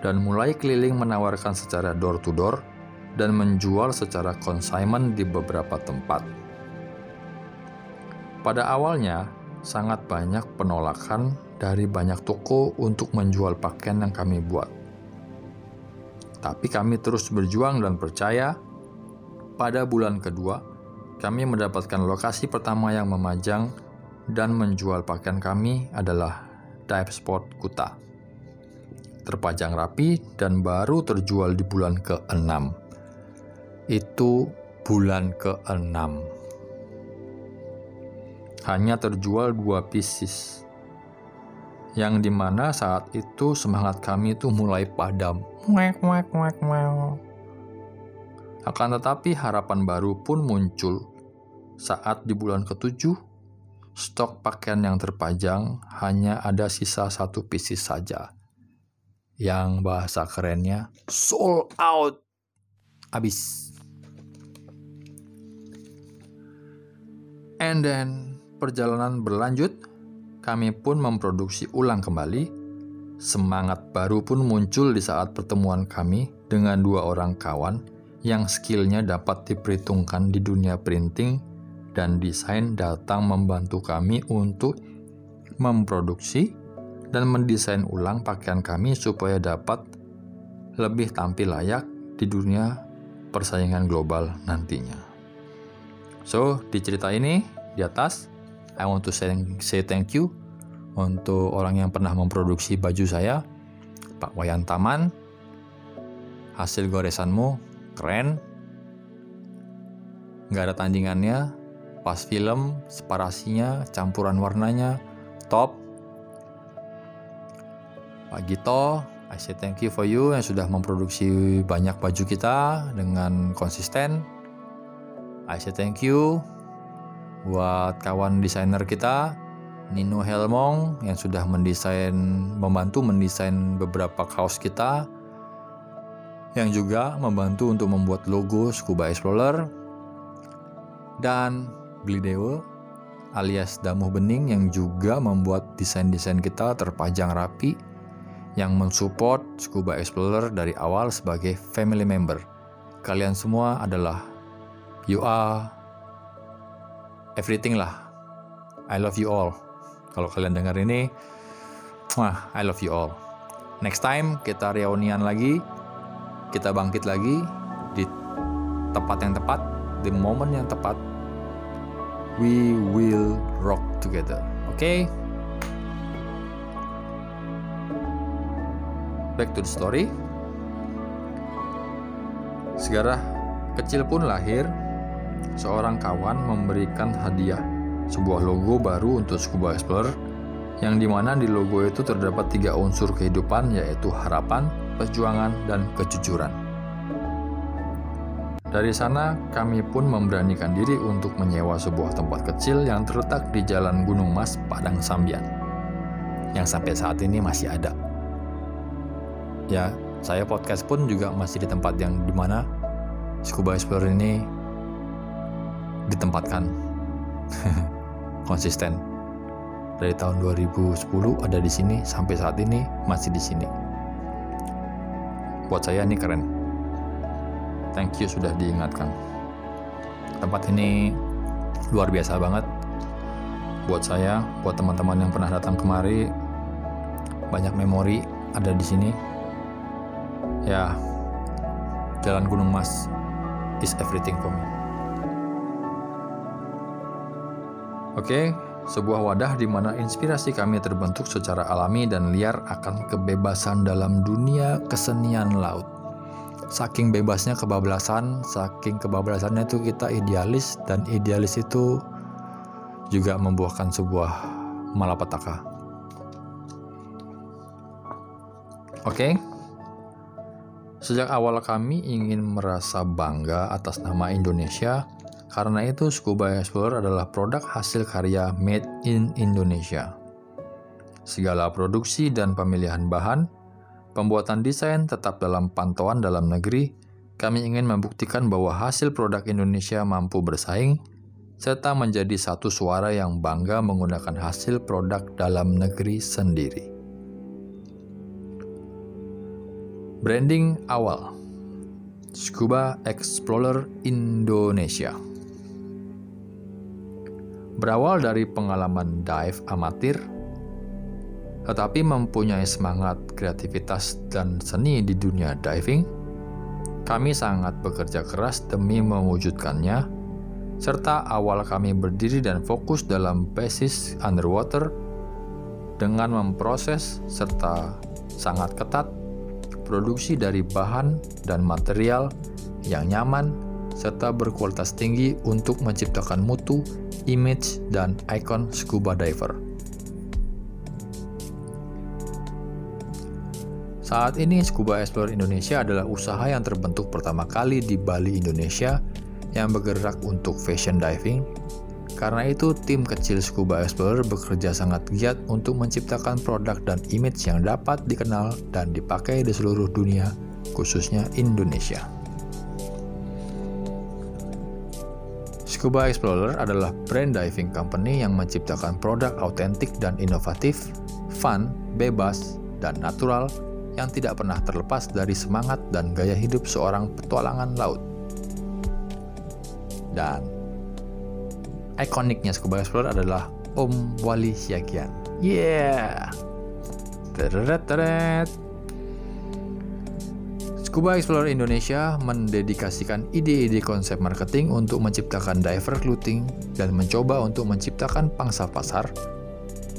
Speaker 2: dan mulai keliling menawarkan secara door to door dan menjual secara consignment di beberapa tempat. Pada awalnya, sangat banyak penolakan dari banyak toko untuk menjual pakaian yang kami buat tapi kami terus berjuang dan percaya. Pada bulan kedua, kami mendapatkan lokasi pertama yang memajang dan menjual pakaian kami adalah Dive Sport Kuta. Terpajang rapi dan baru terjual di bulan ke-6. Itu bulan ke-6. Hanya terjual dua pieces yang di mana saat itu semangat kami itu mulai padam. Akan tetapi harapan baru pun muncul saat di bulan ketujuh stok pakaian yang terpajang hanya ada sisa satu pieces saja. Yang bahasa kerennya sold out. Habis. And then perjalanan berlanjut kami pun memproduksi ulang kembali. Semangat baru pun muncul di saat pertemuan kami dengan dua orang kawan yang skillnya dapat diperhitungkan di dunia printing dan desain datang membantu kami untuk memproduksi dan mendesain ulang pakaian kami supaya dapat lebih tampil layak di dunia persaingan global nantinya. So, di cerita ini di atas I want to say, say thank you untuk orang yang pernah memproduksi baju saya, Pak Wayan Taman. Hasil goresanmu keren, nggak ada tandingannya, pas film, separasinya, campuran warnanya, top. Pak Gito, I say thank you for you yang sudah memproduksi banyak baju kita dengan konsisten. I say thank you. Buat kawan desainer kita Nino Helmong yang sudah mendesain membantu mendesain beberapa kaos kita. Yang juga membantu untuk membuat logo Scuba Explorer. Dan Dewa alias Damuh Bening yang juga membuat desain-desain kita terpajang rapi yang mensupport Scuba Explorer dari awal sebagai family member. Kalian semua adalah you are everything lah. I love you all. Kalau kalian dengar ini, wah, I love you all. Next time kita reunian lagi, kita bangkit lagi di tempat yang tepat, di momen yang tepat. We will rock together. Oke? Okay? Back to the story. Segera kecil pun lahir, seorang kawan memberikan hadiah sebuah logo baru untuk Scuba Explorer yang di mana di logo itu terdapat tiga unsur kehidupan yaitu harapan, perjuangan, dan kejujuran. Dari sana, kami pun memberanikan diri untuk menyewa sebuah tempat kecil yang terletak di Jalan Gunung Mas, Padang Sambian, yang sampai saat ini masih ada. Ya, saya podcast pun juga masih di tempat yang di mana Scuba Explorer ini ditempatkan konsisten dari tahun 2010 ada di sini sampai saat ini masih di sini. Buat saya ini keren. Thank you sudah diingatkan. Tempat ini luar biasa banget buat saya, buat teman-teman yang pernah datang kemari. Banyak memori ada di sini. Ya, Jalan Gunung Mas is everything for me. Oke, sebuah wadah di mana inspirasi kami terbentuk secara alami dan liar akan kebebasan dalam dunia kesenian laut. Saking bebasnya kebablasan, saking kebablasannya itu kita idealis dan idealis itu juga membuahkan sebuah malapetaka. Oke. Sejak awal kami ingin merasa bangga atas nama Indonesia karena itu, Scuba Explorer adalah produk hasil karya made in Indonesia. Segala produksi dan pemilihan bahan, pembuatan desain tetap dalam pantauan dalam negeri, kami ingin membuktikan bahwa hasil produk Indonesia mampu bersaing, serta menjadi satu suara yang bangga menggunakan hasil produk dalam negeri sendiri. Branding awal Scuba Explorer Indonesia Berawal dari pengalaman dive amatir, tetapi mempunyai semangat kreativitas dan seni di dunia diving, kami sangat bekerja keras demi mewujudkannya, serta awal kami berdiri dan fokus dalam basis underwater dengan memproses serta sangat ketat produksi dari bahan dan material yang nyaman serta berkualitas tinggi untuk menciptakan mutu, image, dan ikon scuba diver. Saat ini Scuba Explorer Indonesia adalah usaha yang terbentuk pertama kali di Bali, Indonesia yang bergerak untuk fashion diving. Karena itu, tim kecil Scuba Explorer bekerja sangat giat untuk menciptakan produk dan image yang dapat dikenal dan dipakai di seluruh dunia, khususnya Indonesia. Scuba Explorer adalah brand diving company yang menciptakan produk autentik dan inovatif, fun, bebas, dan natural yang tidak pernah terlepas dari semangat dan gaya hidup seorang petualangan laut. Dan ikoniknya Scuba Explorer adalah Om Wali Syagian. Yeah! Teret teret. Scuba Explorer Indonesia mendedikasikan ide-ide konsep marketing untuk menciptakan diver clothing dan mencoba untuk menciptakan pangsa pasar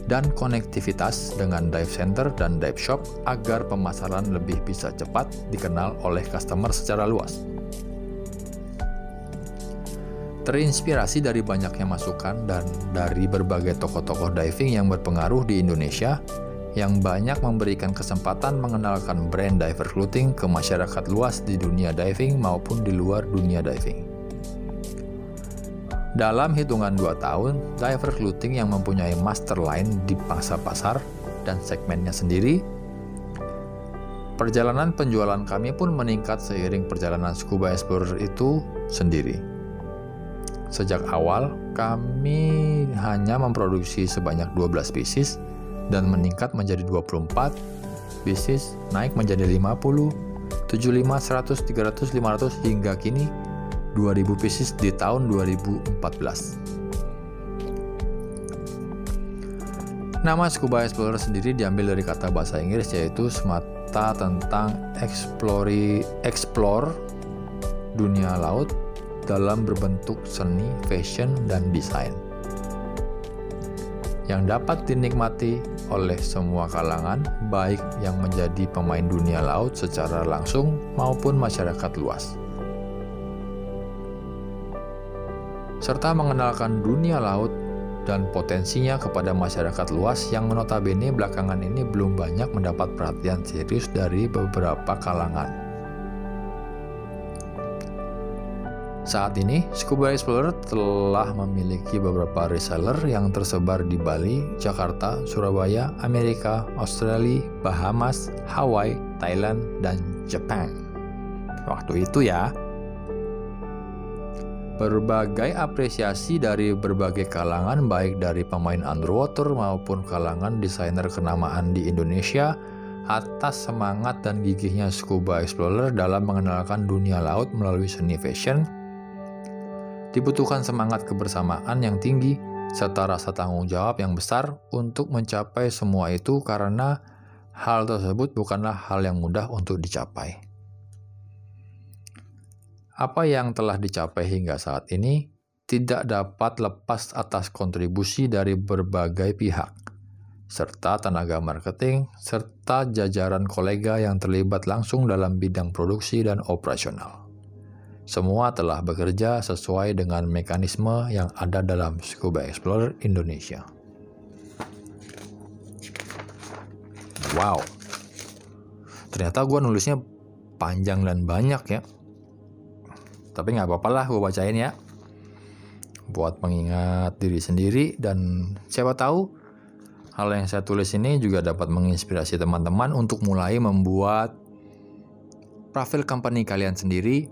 Speaker 2: dan konektivitas dengan dive center dan dive shop agar pemasaran lebih bisa cepat dikenal oleh customer secara luas. Terinspirasi dari banyaknya masukan dan dari berbagai tokoh-tokoh diving yang berpengaruh di Indonesia, yang banyak memberikan kesempatan mengenalkan brand diver clothing ke masyarakat luas di dunia diving maupun di luar dunia diving. Dalam hitungan 2 tahun, diver clothing yang mempunyai master line di pasar pasar dan segmennya sendiri, perjalanan penjualan kami pun meningkat seiring perjalanan Scuba Explorer itu sendiri. Sejak awal, kami hanya memproduksi sebanyak 12 pieces dan meningkat menjadi 24, bisnis naik menjadi 50, 75, 100, 300, 500 hingga kini 2000 bisnis di tahun 2014. Nama Scuba Explorer sendiri diambil dari kata bahasa Inggris yaitu semata tentang explore, explore dunia laut dalam berbentuk seni, fashion, dan desain yang dapat dinikmati oleh semua kalangan, baik yang menjadi pemain dunia laut secara langsung maupun masyarakat luas. Serta mengenalkan dunia laut dan potensinya kepada masyarakat luas yang notabene belakangan ini belum banyak mendapat perhatian serius dari beberapa kalangan. Saat ini, Scuba Explorer telah memiliki beberapa reseller yang tersebar di Bali, Jakarta, Surabaya, Amerika, Australia, Bahamas, Hawaii, Thailand, dan Jepang. Waktu itu ya. Berbagai apresiasi dari berbagai kalangan baik dari pemain underwater maupun kalangan desainer kenamaan di Indonesia atas semangat dan gigihnya Scuba Explorer dalam mengenalkan dunia laut melalui seni fashion dibutuhkan semangat kebersamaan yang tinggi serta rasa tanggung jawab yang besar untuk mencapai semua itu karena hal tersebut bukanlah hal yang mudah untuk dicapai. Apa yang telah dicapai hingga saat ini tidak dapat lepas atas kontribusi dari berbagai pihak, serta tenaga marketing, serta jajaran kolega yang terlibat langsung dalam bidang produksi dan operasional. Semua telah bekerja sesuai dengan mekanisme yang ada dalam Scuba Explorer Indonesia. Wow, ternyata gue nulisnya panjang dan banyak ya. Tapi nggak apa-apa lah gue bacain ya. Buat mengingat diri sendiri dan siapa tahu hal yang saya tulis ini juga dapat menginspirasi teman-teman untuk mulai membuat profil company kalian sendiri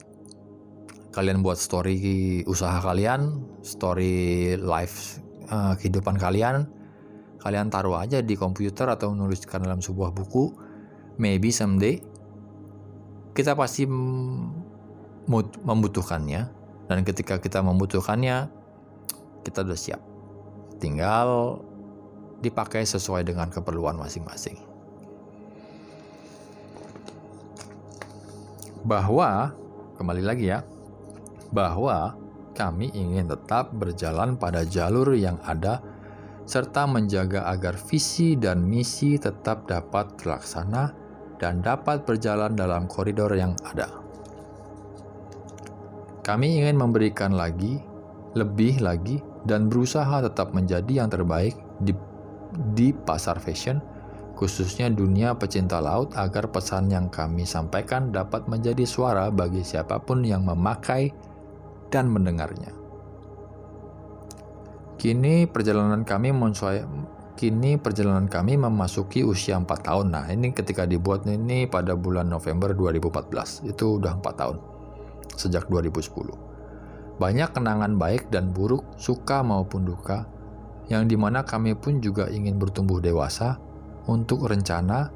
Speaker 2: kalian buat story usaha kalian, story life uh, kehidupan kalian, kalian taruh aja di komputer atau menuliskan dalam sebuah buku. Maybe someday kita pasti membutuhkannya dan ketika kita membutuhkannya kita sudah siap. Tinggal dipakai sesuai dengan keperluan masing-masing. Bahwa kembali lagi ya, bahwa kami ingin tetap berjalan pada jalur yang ada serta menjaga agar visi dan misi tetap dapat terlaksana dan dapat berjalan dalam koridor yang ada. Kami ingin memberikan lagi, lebih lagi, dan berusaha tetap menjadi yang terbaik di, di pasar fashion, khususnya dunia pecinta laut, agar pesan yang kami sampaikan dapat menjadi suara bagi siapa pun yang memakai dan mendengarnya. Kini perjalanan kami kini perjalanan kami memasuki usia 4 tahun. Nah, ini ketika dibuat ini pada bulan November 2014. Itu udah 4 tahun. Sejak 2010. Banyak kenangan baik dan buruk, suka maupun duka, yang di mana kami pun juga ingin bertumbuh dewasa untuk rencana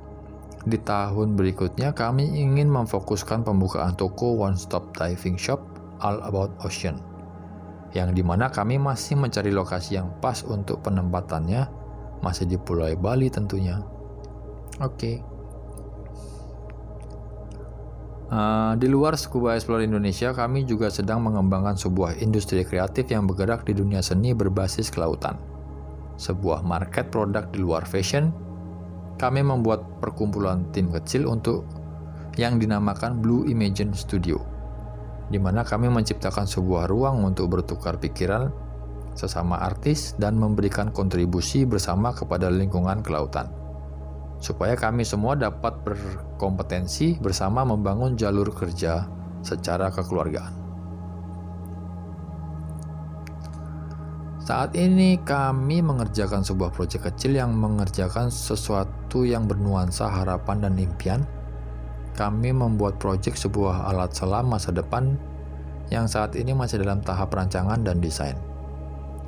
Speaker 2: di tahun berikutnya kami ingin memfokuskan pembukaan toko one stop diving shop All About Ocean, yang di mana kami masih mencari lokasi yang pas untuk penempatannya, masih di Pulau Bali tentunya. Oke. Okay. Uh, di luar Scuba Explorer Indonesia, kami juga sedang mengembangkan sebuah industri kreatif yang bergerak di dunia seni berbasis kelautan. Sebuah market produk di luar fashion, kami membuat perkumpulan tim kecil untuk yang dinamakan Blue Imagine Studio di mana kami menciptakan sebuah ruang untuk bertukar pikiran sesama artis dan memberikan kontribusi bersama kepada lingkungan kelautan. Supaya kami semua dapat berkompetensi bersama membangun jalur kerja secara kekeluargaan. Saat ini kami mengerjakan sebuah proyek kecil yang mengerjakan sesuatu yang bernuansa harapan dan impian kami membuat proyek sebuah alat selam masa depan yang saat ini masih dalam tahap rancangan dan desain.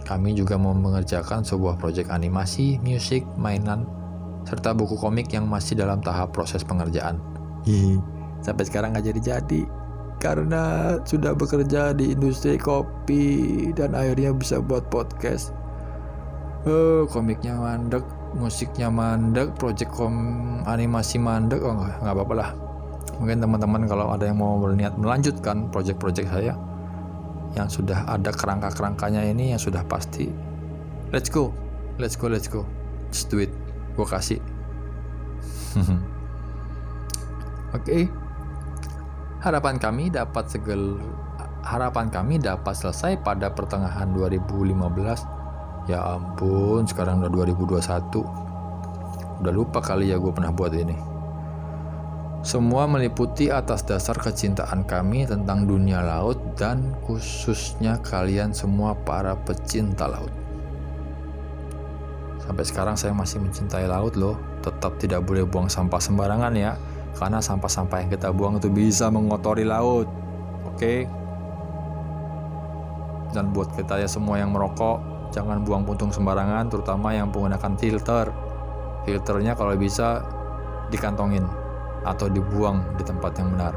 Speaker 2: Kami juga mau mengerjakan sebuah proyek animasi, musik, mainan, serta buku komik yang masih dalam tahap proses pengerjaan. Hihi, sampai sekarang nggak jadi-jadi karena sudah bekerja di industri kopi dan akhirnya bisa buat podcast. Oh, komiknya mandek musiknya mandek project kom animasi mandek oh nggak apa-apa lah mungkin teman-teman kalau ada yang mau berniat melanjutkan project-project saya yang sudah ada kerangka-kerangkanya ini yang sudah pasti let's go let's go let's go. Just do it. Gue kasih. Oke. Okay. harapan kami dapat segel harapan kami dapat selesai pada pertengahan 2015 ya ampun sekarang udah 2021 udah lupa kali ya gue pernah buat ini semua meliputi atas dasar kecintaan kami tentang dunia laut dan khususnya kalian semua para pecinta laut. Sampai sekarang saya masih mencintai laut loh. Tetap tidak boleh buang sampah sembarangan ya. Karena sampah-sampah yang kita buang itu bisa mengotori laut. Oke? Dan buat kita ya semua yang merokok, jangan buang puntung sembarangan terutama yang menggunakan filter. Filternya kalau bisa dikantongin atau dibuang di tempat yang benar.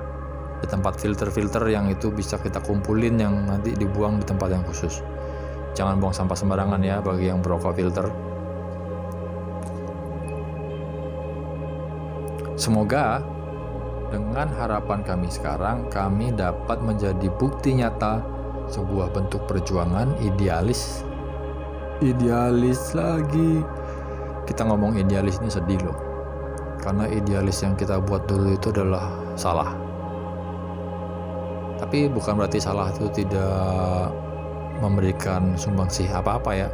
Speaker 2: Di tempat filter-filter yang itu bisa kita kumpulin yang nanti dibuang di tempat yang khusus. Jangan buang sampah sembarangan ya bagi yang berokok filter. Semoga dengan harapan kami sekarang kami dapat menjadi bukti nyata sebuah bentuk perjuangan idealis. Idealis lagi. Kita ngomong idealis ini sedih loh karena idealis yang kita buat dulu itu adalah salah. Tapi bukan berarti salah itu tidak memberikan sumbangsih apa-apa ya.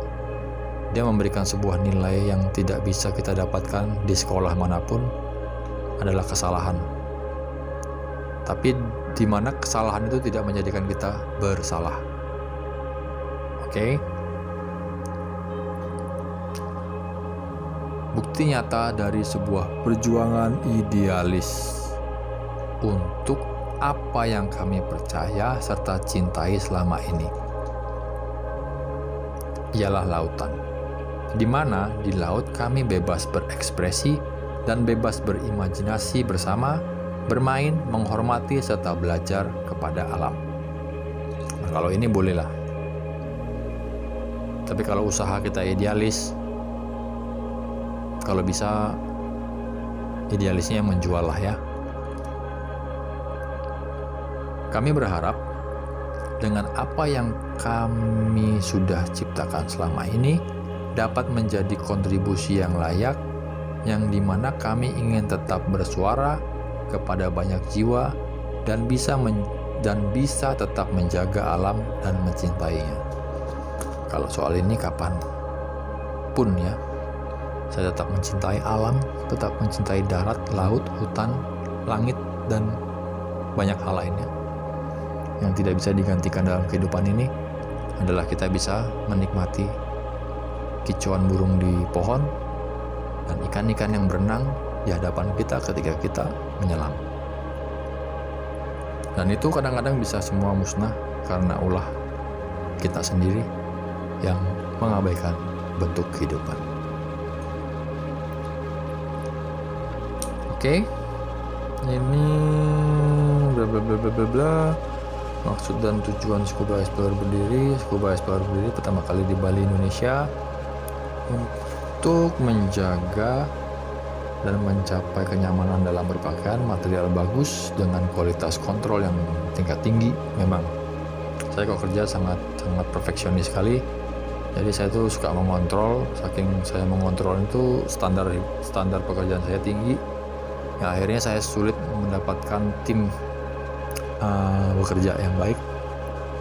Speaker 2: Dia memberikan sebuah nilai yang tidak bisa kita dapatkan di sekolah mana pun adalah kesalahan. Tapi di mana kesalahan itu tidak menjadikan kita bersalah. Oke? okay? Bukti nyata dari sebuah perjuangan idealis untuk apa yang kami percaya serta cintai selama ini. Ialah lautan, di mana di laut kami bebas berekspresi dan bebas berimajinasi bersama, bermain, menghormati, serta belajar kepada alam. Nah, kalau ini bolehlah. Tapi kalau usaha kita idealis, kalau bisa idealisnya menjual lah ya. Kami berharap dengan apa yang kami sudah ciptakan selama ini dapat menjadi kontribusi yang layak yang di mana kami ingin tetap bersuara kepada banyak jiwa dan bisa men dan bisa tetap menjaga alam dan mencintainya. Kalau soal ini kapan pun ya, saya tetap mencintai alam, tetap mencintai darat, laut, hutan, langit, dan banyak hal lainnya. Yang tidak bisa digantikan dalam kehidupan ini adalah kita bisa menikmati kicauan burung di pohon dan ikan-ikan yang berenang di hadapan kita ketika kita menyelam. Dan itu kadang-kadang bisa semua musnah karena ulah kita sendiri yang mengabaikan bentuk kehidupan. Oke. Okay. Ini bla bla bla bla bla bla. Maksud dan tujuan Scuba Explorer berdiri, Scuba Explorer berdiri pertama kali di Bali, Indonesia untuk menjaga dan mencapai kenyamanan dalam berpakaian, material bagus dengan kualitas kontrol yang tingkat tinggi. Memang saya kok kerja sangat sangat perfeksionis sekali. Jadi saya tuh suka mengontrol, saking saya mengontrol itu standar standar pekerjaan saya tinggi ya akhirnya saya sulit mendapatkan tim uh, bekerja yang baik.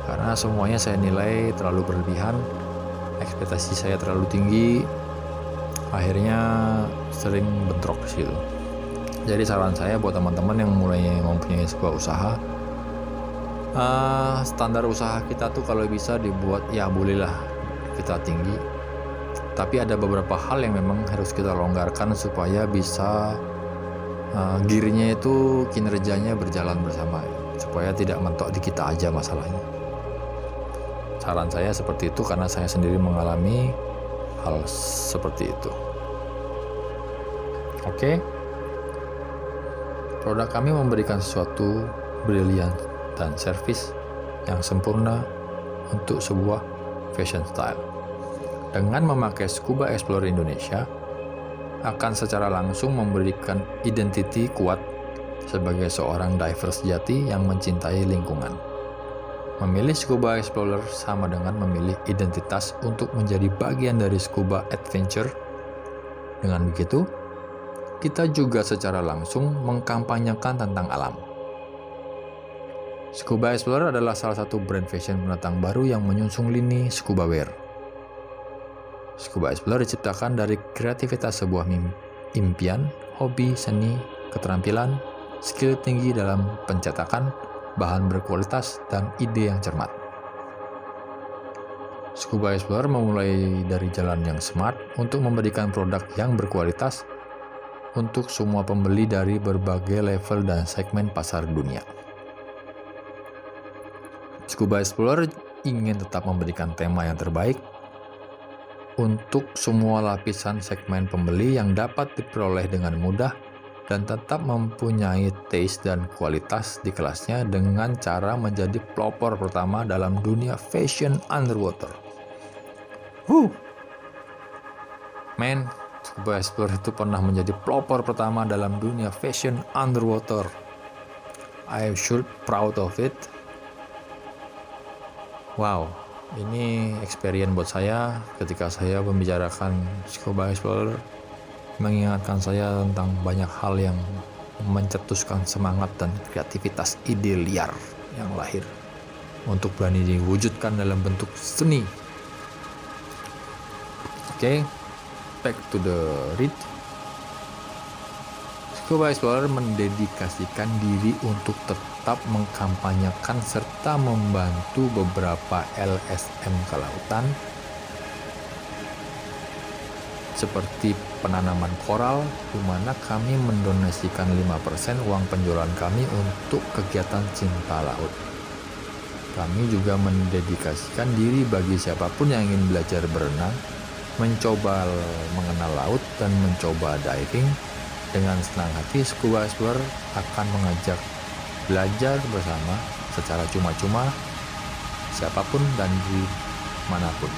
Speaker 2: Karena semuanya saya nilai terlalu berlebihan ekspektasi saya terlalu tinggi akhirnya sering bentrok di situ. Jadi saran saya buat teman-teman yang mulai mempunyai sebuah usaha uh, standar usaha kita tuh kalau bisa dibuat ya bolehlah kita tinggi. Tapi ada beberapa hal yang memang harus kita longgarkan supaya bisa uh, gearnya itu kinerjanya berjalan bersama supaya tidak mentok di kita aja masalahnya. Saran saya seperti itu karena saya sendiri mengalami hal seperti itu. Oke? Okay? produk kami memberikan sesuatu brilian dan servis yang sempurna untuk sebuah fashion style. Dengan memakai Scuba Explorer Indonesia akan secara langsung memberikan identiti kuat sebagai seorang diver sejati yang mencintai lingkungan. Memilih scuba explorer sama dengan memilih identitas untuk menjadi bagian dari scuba adventure. Dengan begitu, kita juga secara langsung mengkampanyekan tentang alam. Scuba Explorer adalah salah satu brand fashion pendatang baru yang menyusung lini scuba wear. Scuba Explorer diciptakan dari kreativitas sebuah impian, hobi, seni, keterampilan, skill tinggi dalam pencetakan, bahan berkualitas, dan ide yang cermat. Scuba Explorer memulai dari jalan yang smart untuk memberikan produk yang berkualitas untuk semua pembeli dari berbagai level dan segmen pasar dunia. Scuba Explorer ingin tetap memberikan tema yang terbaik untuk semua lapisan segmen pembeli yang dapat diperoleh dengan mudah dan tetap mempunyai taste dan kualitas di kelasnya dengan cara menjadi pelopor pertama dalam dunia fashion underwater. Huh. Man, Scuba Explorer itu pernah menjadi pelopor pertama dalam dunia fashion underwater. I sure proud of it. Wow, ini experience buat saya ketika saya membicarakan Scuba Explorer mengingatkan saya tentang banyak hal yang mencetuskan semangat dan kreativitas ide liar yang lahir untuk berani diwujudkan dalam bentuk seni. Oke, okay, back to the read. Scuba Explorer mendedikasikan diri untuk tetap mengkampanyekan serta membantu beberapa LSM kelautan seperti penanaman koral di mana kami mendonasikan 5% uang penjualan kami untuk kegiatan cinta laut. Kami juga mendedikasikan diri bagi siapa pun yang ingin belajar berenang mencoba mengenal laut dan mencoba diving dengan senang hati Scuba Explorer akan mengajak belajar bersama secara cuma-cuma siapa pun dan di mana pun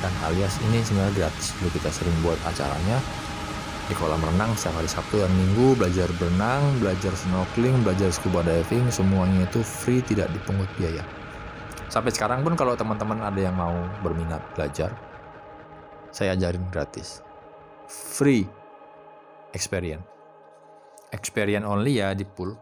Speaker 2: dan alias ini sebenarnya gratis dulu kita sering buat acaranya di kolam renang setiap hari Sabtu dan Minggu belajar berenang, belajar snorkeling, belajar scuba diving semuanya itu free tidak dipungut biaya sampai sekarang pun kalau teman-teman ada yang mau berminat belajar saya ajarin gratis. Free experience. Experience only ya di pool.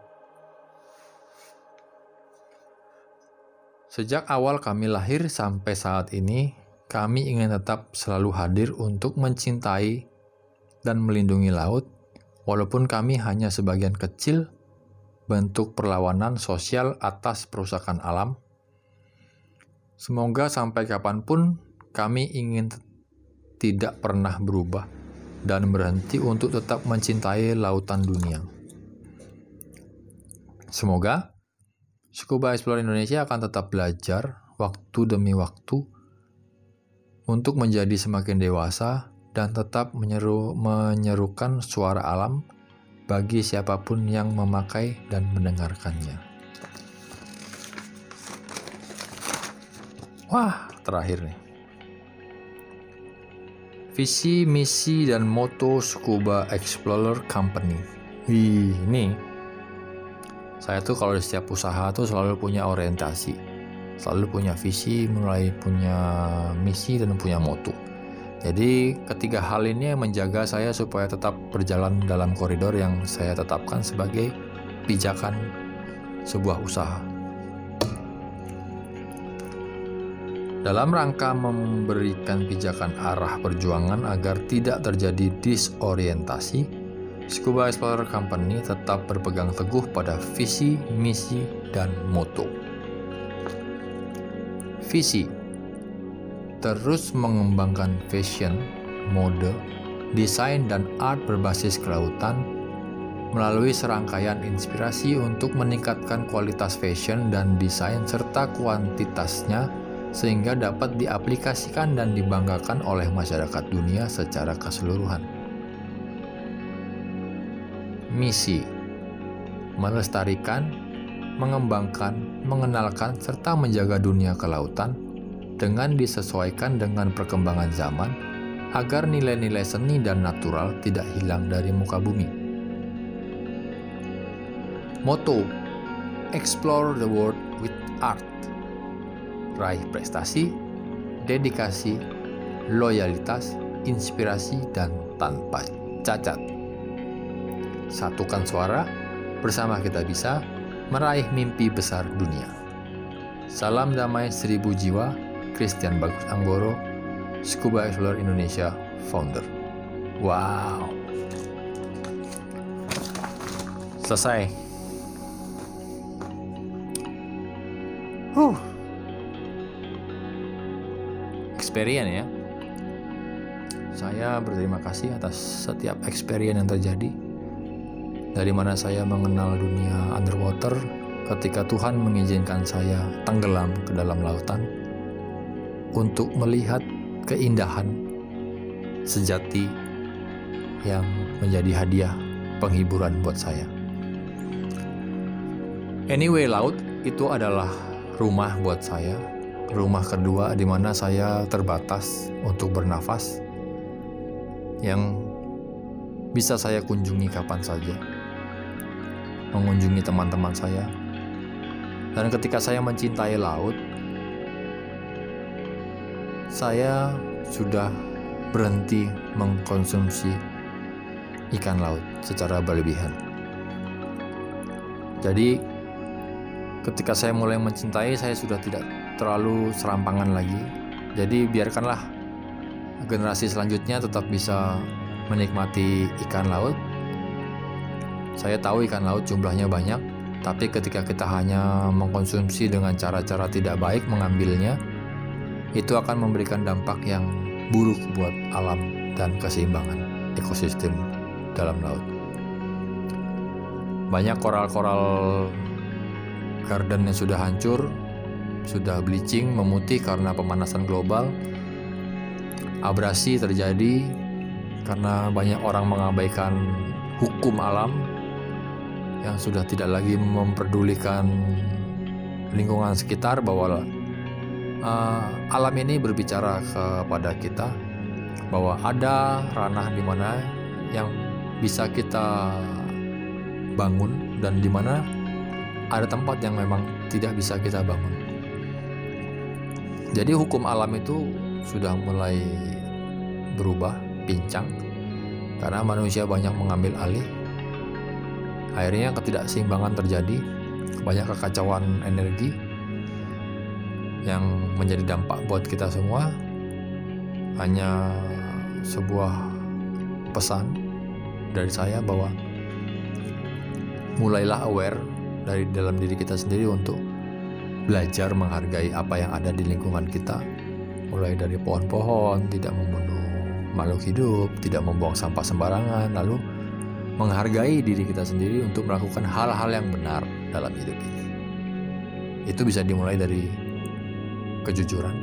Speaker 2: Sejak awal kami lahir sampai saat ini, kami ingin tetap selalu hadir untuk mencintai dan melindungi laut, walaupun kami hanya sebagian kecil bentuk perlawanan sosial atas perusakan alam. Semoga sampai kapan pun kami ingin tidak pernah berubah dan berhenti untuk tetap mencintai lautan dunia. Semoga Scuba Explorer Indonesia akan tetap belajar waktu demi waktu untuk menjadi semakin dewasa dan tetap menyeru, menyerukan suara alam bagi siapa pun yang memakai dan mendengarkannya. Wah, terakhir nih. Visi, misi, dan moto Scuba Explorer Company. Wih, ini saya tuh kalau di setiap usaha tuh selalu punya orientasi, selalu punya visi, mulai punya misi dan punya moto. Jadi ketiga hal ini yang menjaga saya supaya tetap berjalan dalam koridor yang saya tetapkan sebagai pijakan sebuah usaha. dalam rangka memberikan pijakan arah perjuangan agar tidak terjadi disorientasi, Scuba Explorer Company tetap berpegang teguh pada visi, misi, dan moto. Visi terus mengembangkan fashion, mode, desain, dan art berbasis kelautan melalui serangkaian inspirasi untuk meningkatkan kualitas fashion dan desain serta kuantitasnya sehingga dapat diaplikasikan dan dibanggakan oleh masyarakat dunia secara keseluruhan. Misi: melestarikan, mengembangkan, mengenalkan, serta menjaga dunia kelautan dengan disesuaikan dengan perkembangan zaman agar nilai-nilai seni dan natural tidak hilang dari muka bumi. Moto: Explore the world with art. Raih prestasi, dedikasi, loyalitas, inspirasi, dan tanpa cacat. Satukan suara, bersama kita bisa meraih mimpi besar dunia. Salam damai seribu jiwa, Christian Bagus Anggoro, Scuba Explorer Indonesia founder. Wow. Selesai. Huh. Experience ya. Saya berterima kasih atas setiap experience yang terjadi. Dari mana saya mengenal dunia underwater ketika Tuhan mengizinkan saya tenggelam ke dalam lautan untuk melihat keindahan sejati yang menjadi hadiah penghiburan buat saya. Anyway, laut itu adalah rumah buat saya, rumah kedua di mana saya terbatas untuk bernafas yang bisa saya kunjungi kapan saja. Mengunjungi teman-teman saya. Dan ketika saya mencintai laut, saya sudah berhenti mengkonsumsi ikan laut secara berlebihan. Jadi, ketika saya mulai mencintai, saya sudah tidak terlalu serampangan lagi. Jadi, biarkanlah generasi selanjutnya tetap bisa menikmati ikan laut. Saya tahu ikan laut jumlahnya banyak, tapi ketika kita hanya mengkonsumsi dengan cara-cara tidak baik mengambilnya, itu akan memberikan dampak yang buruk buat alam dan keseimbangan ekosistem dalam laut. Banyak koral-koral garden yang sudah hancur, sudah bleaching, memutih karena pemanasan global. Abrasi terjadi karena banyak orang mengabaikan hukum alam yang sudah tidak lagi memperdulikan lingkungan sekitar bahwa uh, alam ini berbicara kepada kita bahwa ada ranah di mana yang bisa kita bangun dan di mana ada tempat yang memang tidak bisa kita bangun. Jadi hukum alam itu sudah mulai berubah, pincang karena manusia banyak mengambil alih. Akhirnya ketidakseimbangan terjadi, banyak kekacauan energi, yang menjadi dampak buat kita semua. Hanya sebuah pesan dari saya bahwa mulailah aware dari dalam diri kita sendiri untuk belajar menghargai apa yang ada di lingkungan kita. Mulai dari pohon-pohon tidak membunuh makhluk hidup tidak membuang sampah sembarangan lalu menghargai diri kita sendiri untuk melakukan hal-hal yang benar dalam hidup ini itu bisa dimulai dari kejujuran.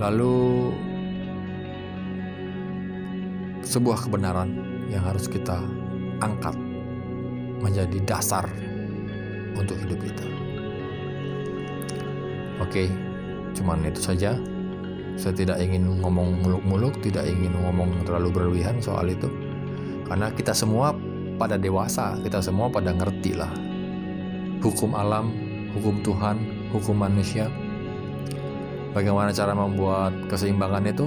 Speaker 2: Lalu sebuah kebenaran yang harus kita angkat menjadi dasar untuk hidup kita. Oke, cuman itu saja. Saya tidak ingin ngomong muluk-muluk, tidak ingin ngomong terlalu berlebihan soal itu. Karena kita semua pada dewasa, kita semua pada ngerti lah. Hukum alam, hukum Tuhan, hukum manusia. Bagaimana cara membuat keseimbangan itu?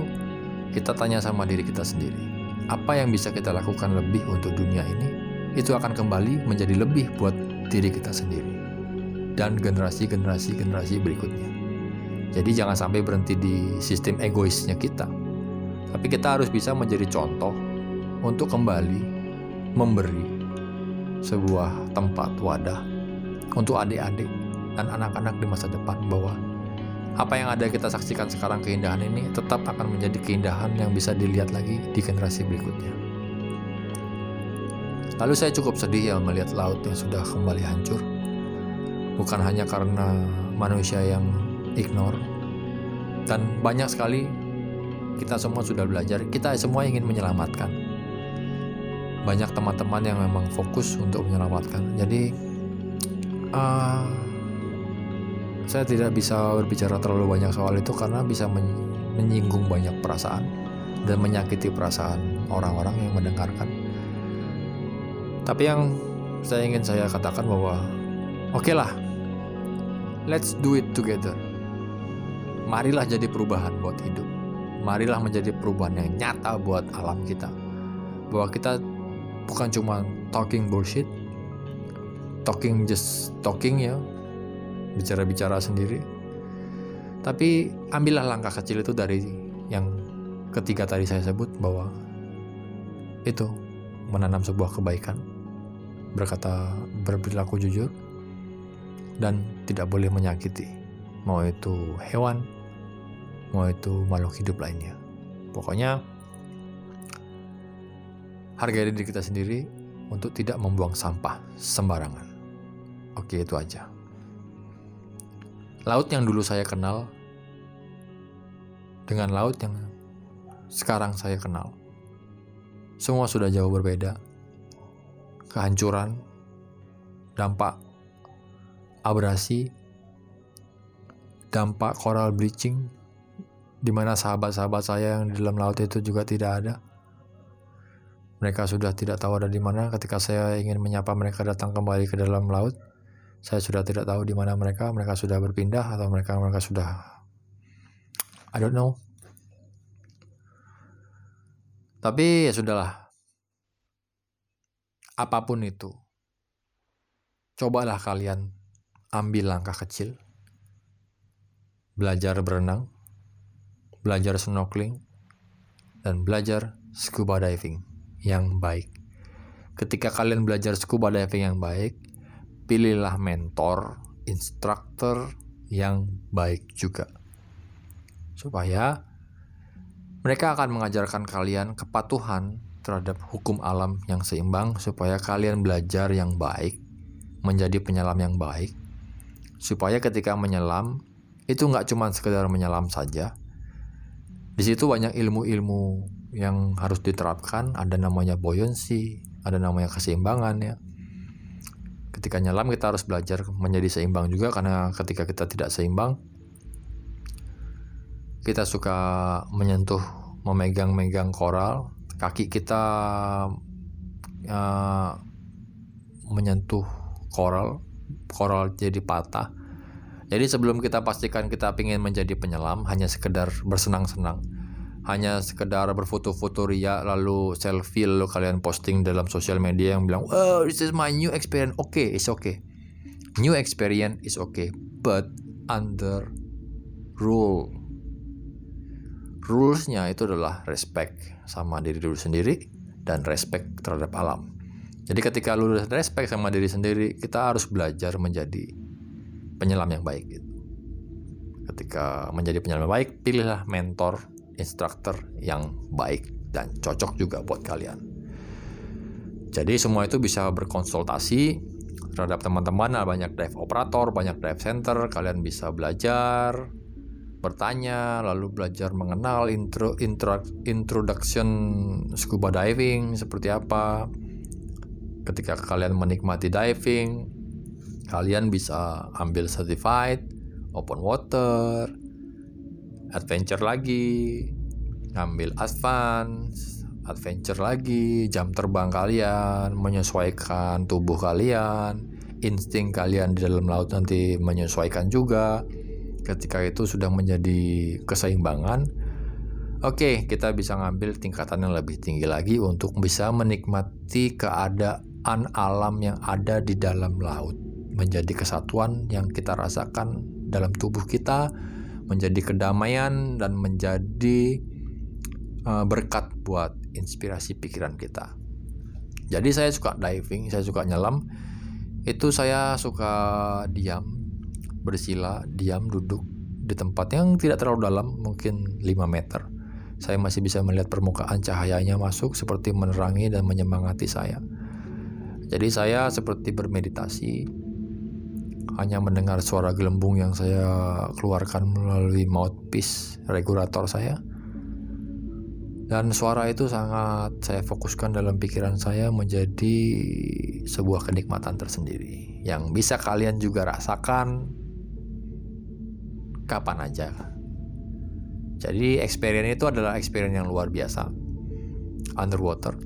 Speaker 2: Kita tanya sama diri kita sendiri. Apa yang bisa kita lakukan lebih untuk dunia ini? Itu akan kembali menjadi lebih buat diri kita sendiri dan generasi-generasi generasi berikutnya. Jadi jangan sampai berhenti di sistem egoisnya kita. Tapi kita harus bisa menjadi contoh untuk kembali memberi sebuah tempat wadah untuk adik-adik dan anak-anak di masa depan bahwa apa yang ada kita saksikan sekarang keindahan ini tetap akan menjadi keindahan yang bisa dilihat lagi di generasi berikutnya. Lalu saya cukup sedih ya melihat laut yang sudah kembali hancur. Bukan hanya karena manusia yang ignore dan banyak sekali kita semua sudah belajar, kita semua ingin menyelamatkan. Banyak teman-teman yang memang fokus untuk menyelamatkan. Jadi uh, saya tidak bisa berbicara terlalu banyak soal itu karena bisa menyinggung banyak perasaan dan menyakiti perasaan orang-orang yang mendengarkan. Tapi yang saya ingin saya katakan bahwa oke okay lah, let's do it together. Marilah jadi perubahan buat hidup. Marilah menjadi perubahan yang nyata buat alam kita. Bahwa kita bukan cuma talking bullshit, talking just talking ya, bicara-bicara sendiri. Tapi ambillah langkah kecil itu dari yang ketiga tadi saya sebut bahwa itu menanam sebuah kebaikan, berkata berperilaku jujur, dan tidak boleh menyakiti, mau itu hewan, mau itu makhluk hidup lainnya. Pokoknya hargai diri kita sendiri untuk tidak membuang sampah sembarangan. Oke, itu aja. Laut yang dulu saya kenal dengan laut yang sekarang saya kenal. Semua sudah jauh berbeda. Kehancuran, dampak abrasi, dampak coral bleaching, di mana sahabat-sahabat saya yang di dalam laut itu juga tidak ada. Mereka sudah tidak tahu ada di mana ketika saya ingin menyapa mereka datang kembali ke dalam laut saya sudah tidak tahu di mana mereka. Mereka sudah berpindah atau mereka mereka sudah I don't know. Tapi ya sudahlah. Apa pun itu. Cobalah kalian ambil langkah kecil. Belajar berenang, belajar snorkeling, dan belajar scuba diving yang baik. Ketika kalian belajar scuba diving yang baik, pilihlah mentor, instruktur yang baik juga. Supaya mereka akan mengajarkan kalian kepatuhan terhadap hukum alam yang seimbang supaya kalian belajar yang baik, menjadi penyelam yang baik. Supaya ketika menyelam itu nggak cuma sekedar menyelam saja. Di situ banyak ilmu-ilmu yang harus diterapkan, ada namanya buoyancy, ada namanya keseimbangan ya. Ketika nyelam kita harus belajar menjadi seimbang juga karena ketika kita tidak seimbang kita suka menyentuh memegang-megang koral kaki kita uh, menyentuh koral koral jadi patah. Jadi sebelum kita pastikan kita ingin menjadi penyelam hanya sekedar bersenang-senang hanya sekedar berfoto-foto ria lalu selfie lalu kalian posting dalam sosial media yang bilang oh this is my new experience. Oke okay, it's okay. New experience is okay but under rule. Rulesnya itu adalah respect sama diri dulu sendiri dan respect terhadap alam. Jadi ketika lu respect sama diri sendiri kita harus belajar menjadi penyelam yang baik gitu. ketika menjadi penyelam yang baik pilihlah mentor instruktur yang baik dan cocok juga buat kalian. Jadi semua itu bisa berkonsultasi terhadap teman-teman, nah, banyak dive operator, banyak dive center, kalian bisa belajar, bertanya, lalu belajar mengenal intro, intro introduction scuba diving seperti apa. Ketika kalian menikmati diving, kalian bisa ambil certified open water, adventure lagi, ngambil advance, adventure lagi, jam terbang kalian, menyesuaikan tubuh kalian, insting kalian di dalam laut nanti menyesuaikan juga. Ketika itu sudah menjadi keseimbangan, oke, okay, kita bisa ngambil tingkatan yang lebih tinggi lagi untuk bisa menikmati keadaan alam yang ada di dalam laut, menjadi kesatuan yang kita rasakan dalam tubuh kita menjadi kedamaian dan menjadi uh, berkat buat inspirasi pikiran kita. Jadi saya suka diving, saya suka nyelam. Itu saya suka diam, bersila, diam duduk di tempat yang tidak terlalu dalam, mungkin 5 meter. Saya masih bisa melihat permukaan cahayanya masuk seperti menerangi dan menyemangati saya. Jadi saya seperti bermeditasi, hanya mendengar suara gelembung yang saya keluarkan melalui mouthpiece regulator saya. Dan suara itu sangat saya fokuskan dalam pikiran saya menjadi sebuah kenikmatan tersendiri yang bisa kalian juga rasakan kapan aja. Jadi experience itu adalah experience yang luar biasa underwater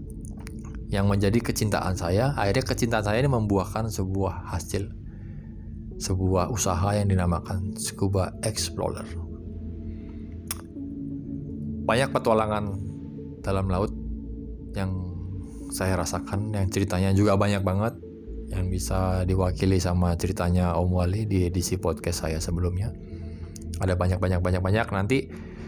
Speaker 2: yang menjadi kecintaan saya. Akhirnya kecintaan saya ini membuahkan sebuah hasil sebuah usaha yang dinamakan Scuba Explorer. Banyak petualangan dalam laut yang saya rasakan yang ceritanya juga banyak banget yang bisa diwakili sama ceritanya Om Wali di edisi podcast saya sebelumnya. Ada banyak banyak banyak banyak nanti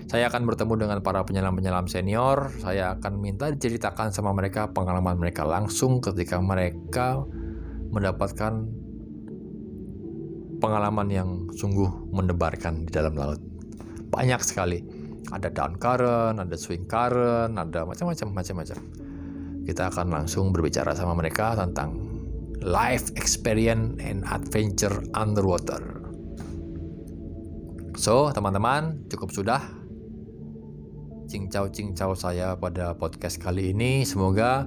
Speaker 2: saya akan bertemu dengan para penyelam-penyelam senior. Saya akan minta diceritakan sama mereka pengalaman mereka langsung ketika mereka mendapatkan pengalaman yang sungguh mendebarkan di dalam laut. Banyak sekali. Ada down current, ada swing current, ada macam-macam macam-macam. Kita akan langsung berbicara sama mereka tentang life experience and adventure underwater. So, teman-teman, cukup sudah cincau-cincau saya pada podcast kali ini. Semoga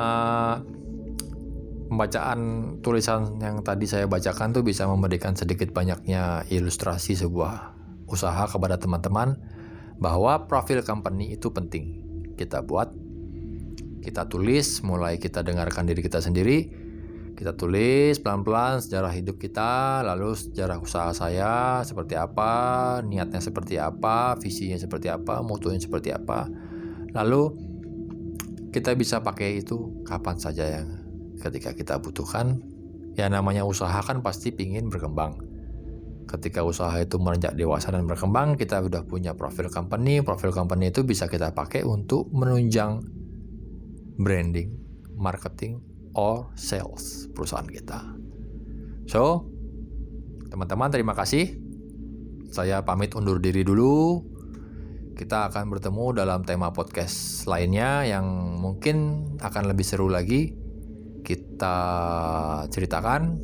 Speaker 2: uh, pembacaan tulisan yang tadi saya bacakan tuh bisa memberikan sedikit banyaknya ilustrasi sebuah usaha kepada teman-teman bahwa profil company itu penting kita buat kita tulis mulai kita dengarkan diri kita sendiri kita tulis pelan-pelan sejarah hidup kita, lalu sejarah usaha saya seperti apa, niatnya seperti apa, visinya seperti apa, mutunya seperti apa. Lalu kita bisa pakai itu kapan saja yang ketika kita butuhkan. Ya namanya usaha kan pasti pingin berkembang. Ketika usaha itu merenjak dewasa dan berkembang, kita sudah punya profil company. Profil company itu bisa kita pakai untuk menunjang branding, marketing, or sales perusahaan kita. So, teman-teman terima kasih. Saya pamit undur diri dulu. Kita akan bertemu dalam tema podcast lainnya yang mungkin akan lebih seru lagi. Kita ceritakan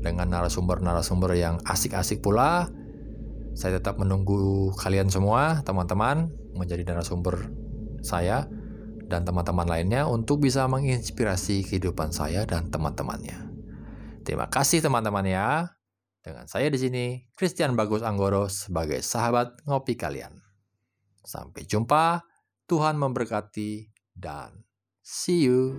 Speaker 2: dengan narasumber-narasumber yang asik-asik pula. Saya tetap menunggu kalian semua, teman-teman, menjadi narasumber saya dan teman-teman lainnya untuk bisa menginspirasi kehidupan saya dan teman-temannya. Terima kasih teman-teman ya. Dengan saya di sini, Christian Bagus Anggoro sebagai sahabat ngopi kalian. Sampai jumpa, Tuhan memberkati, dan see you.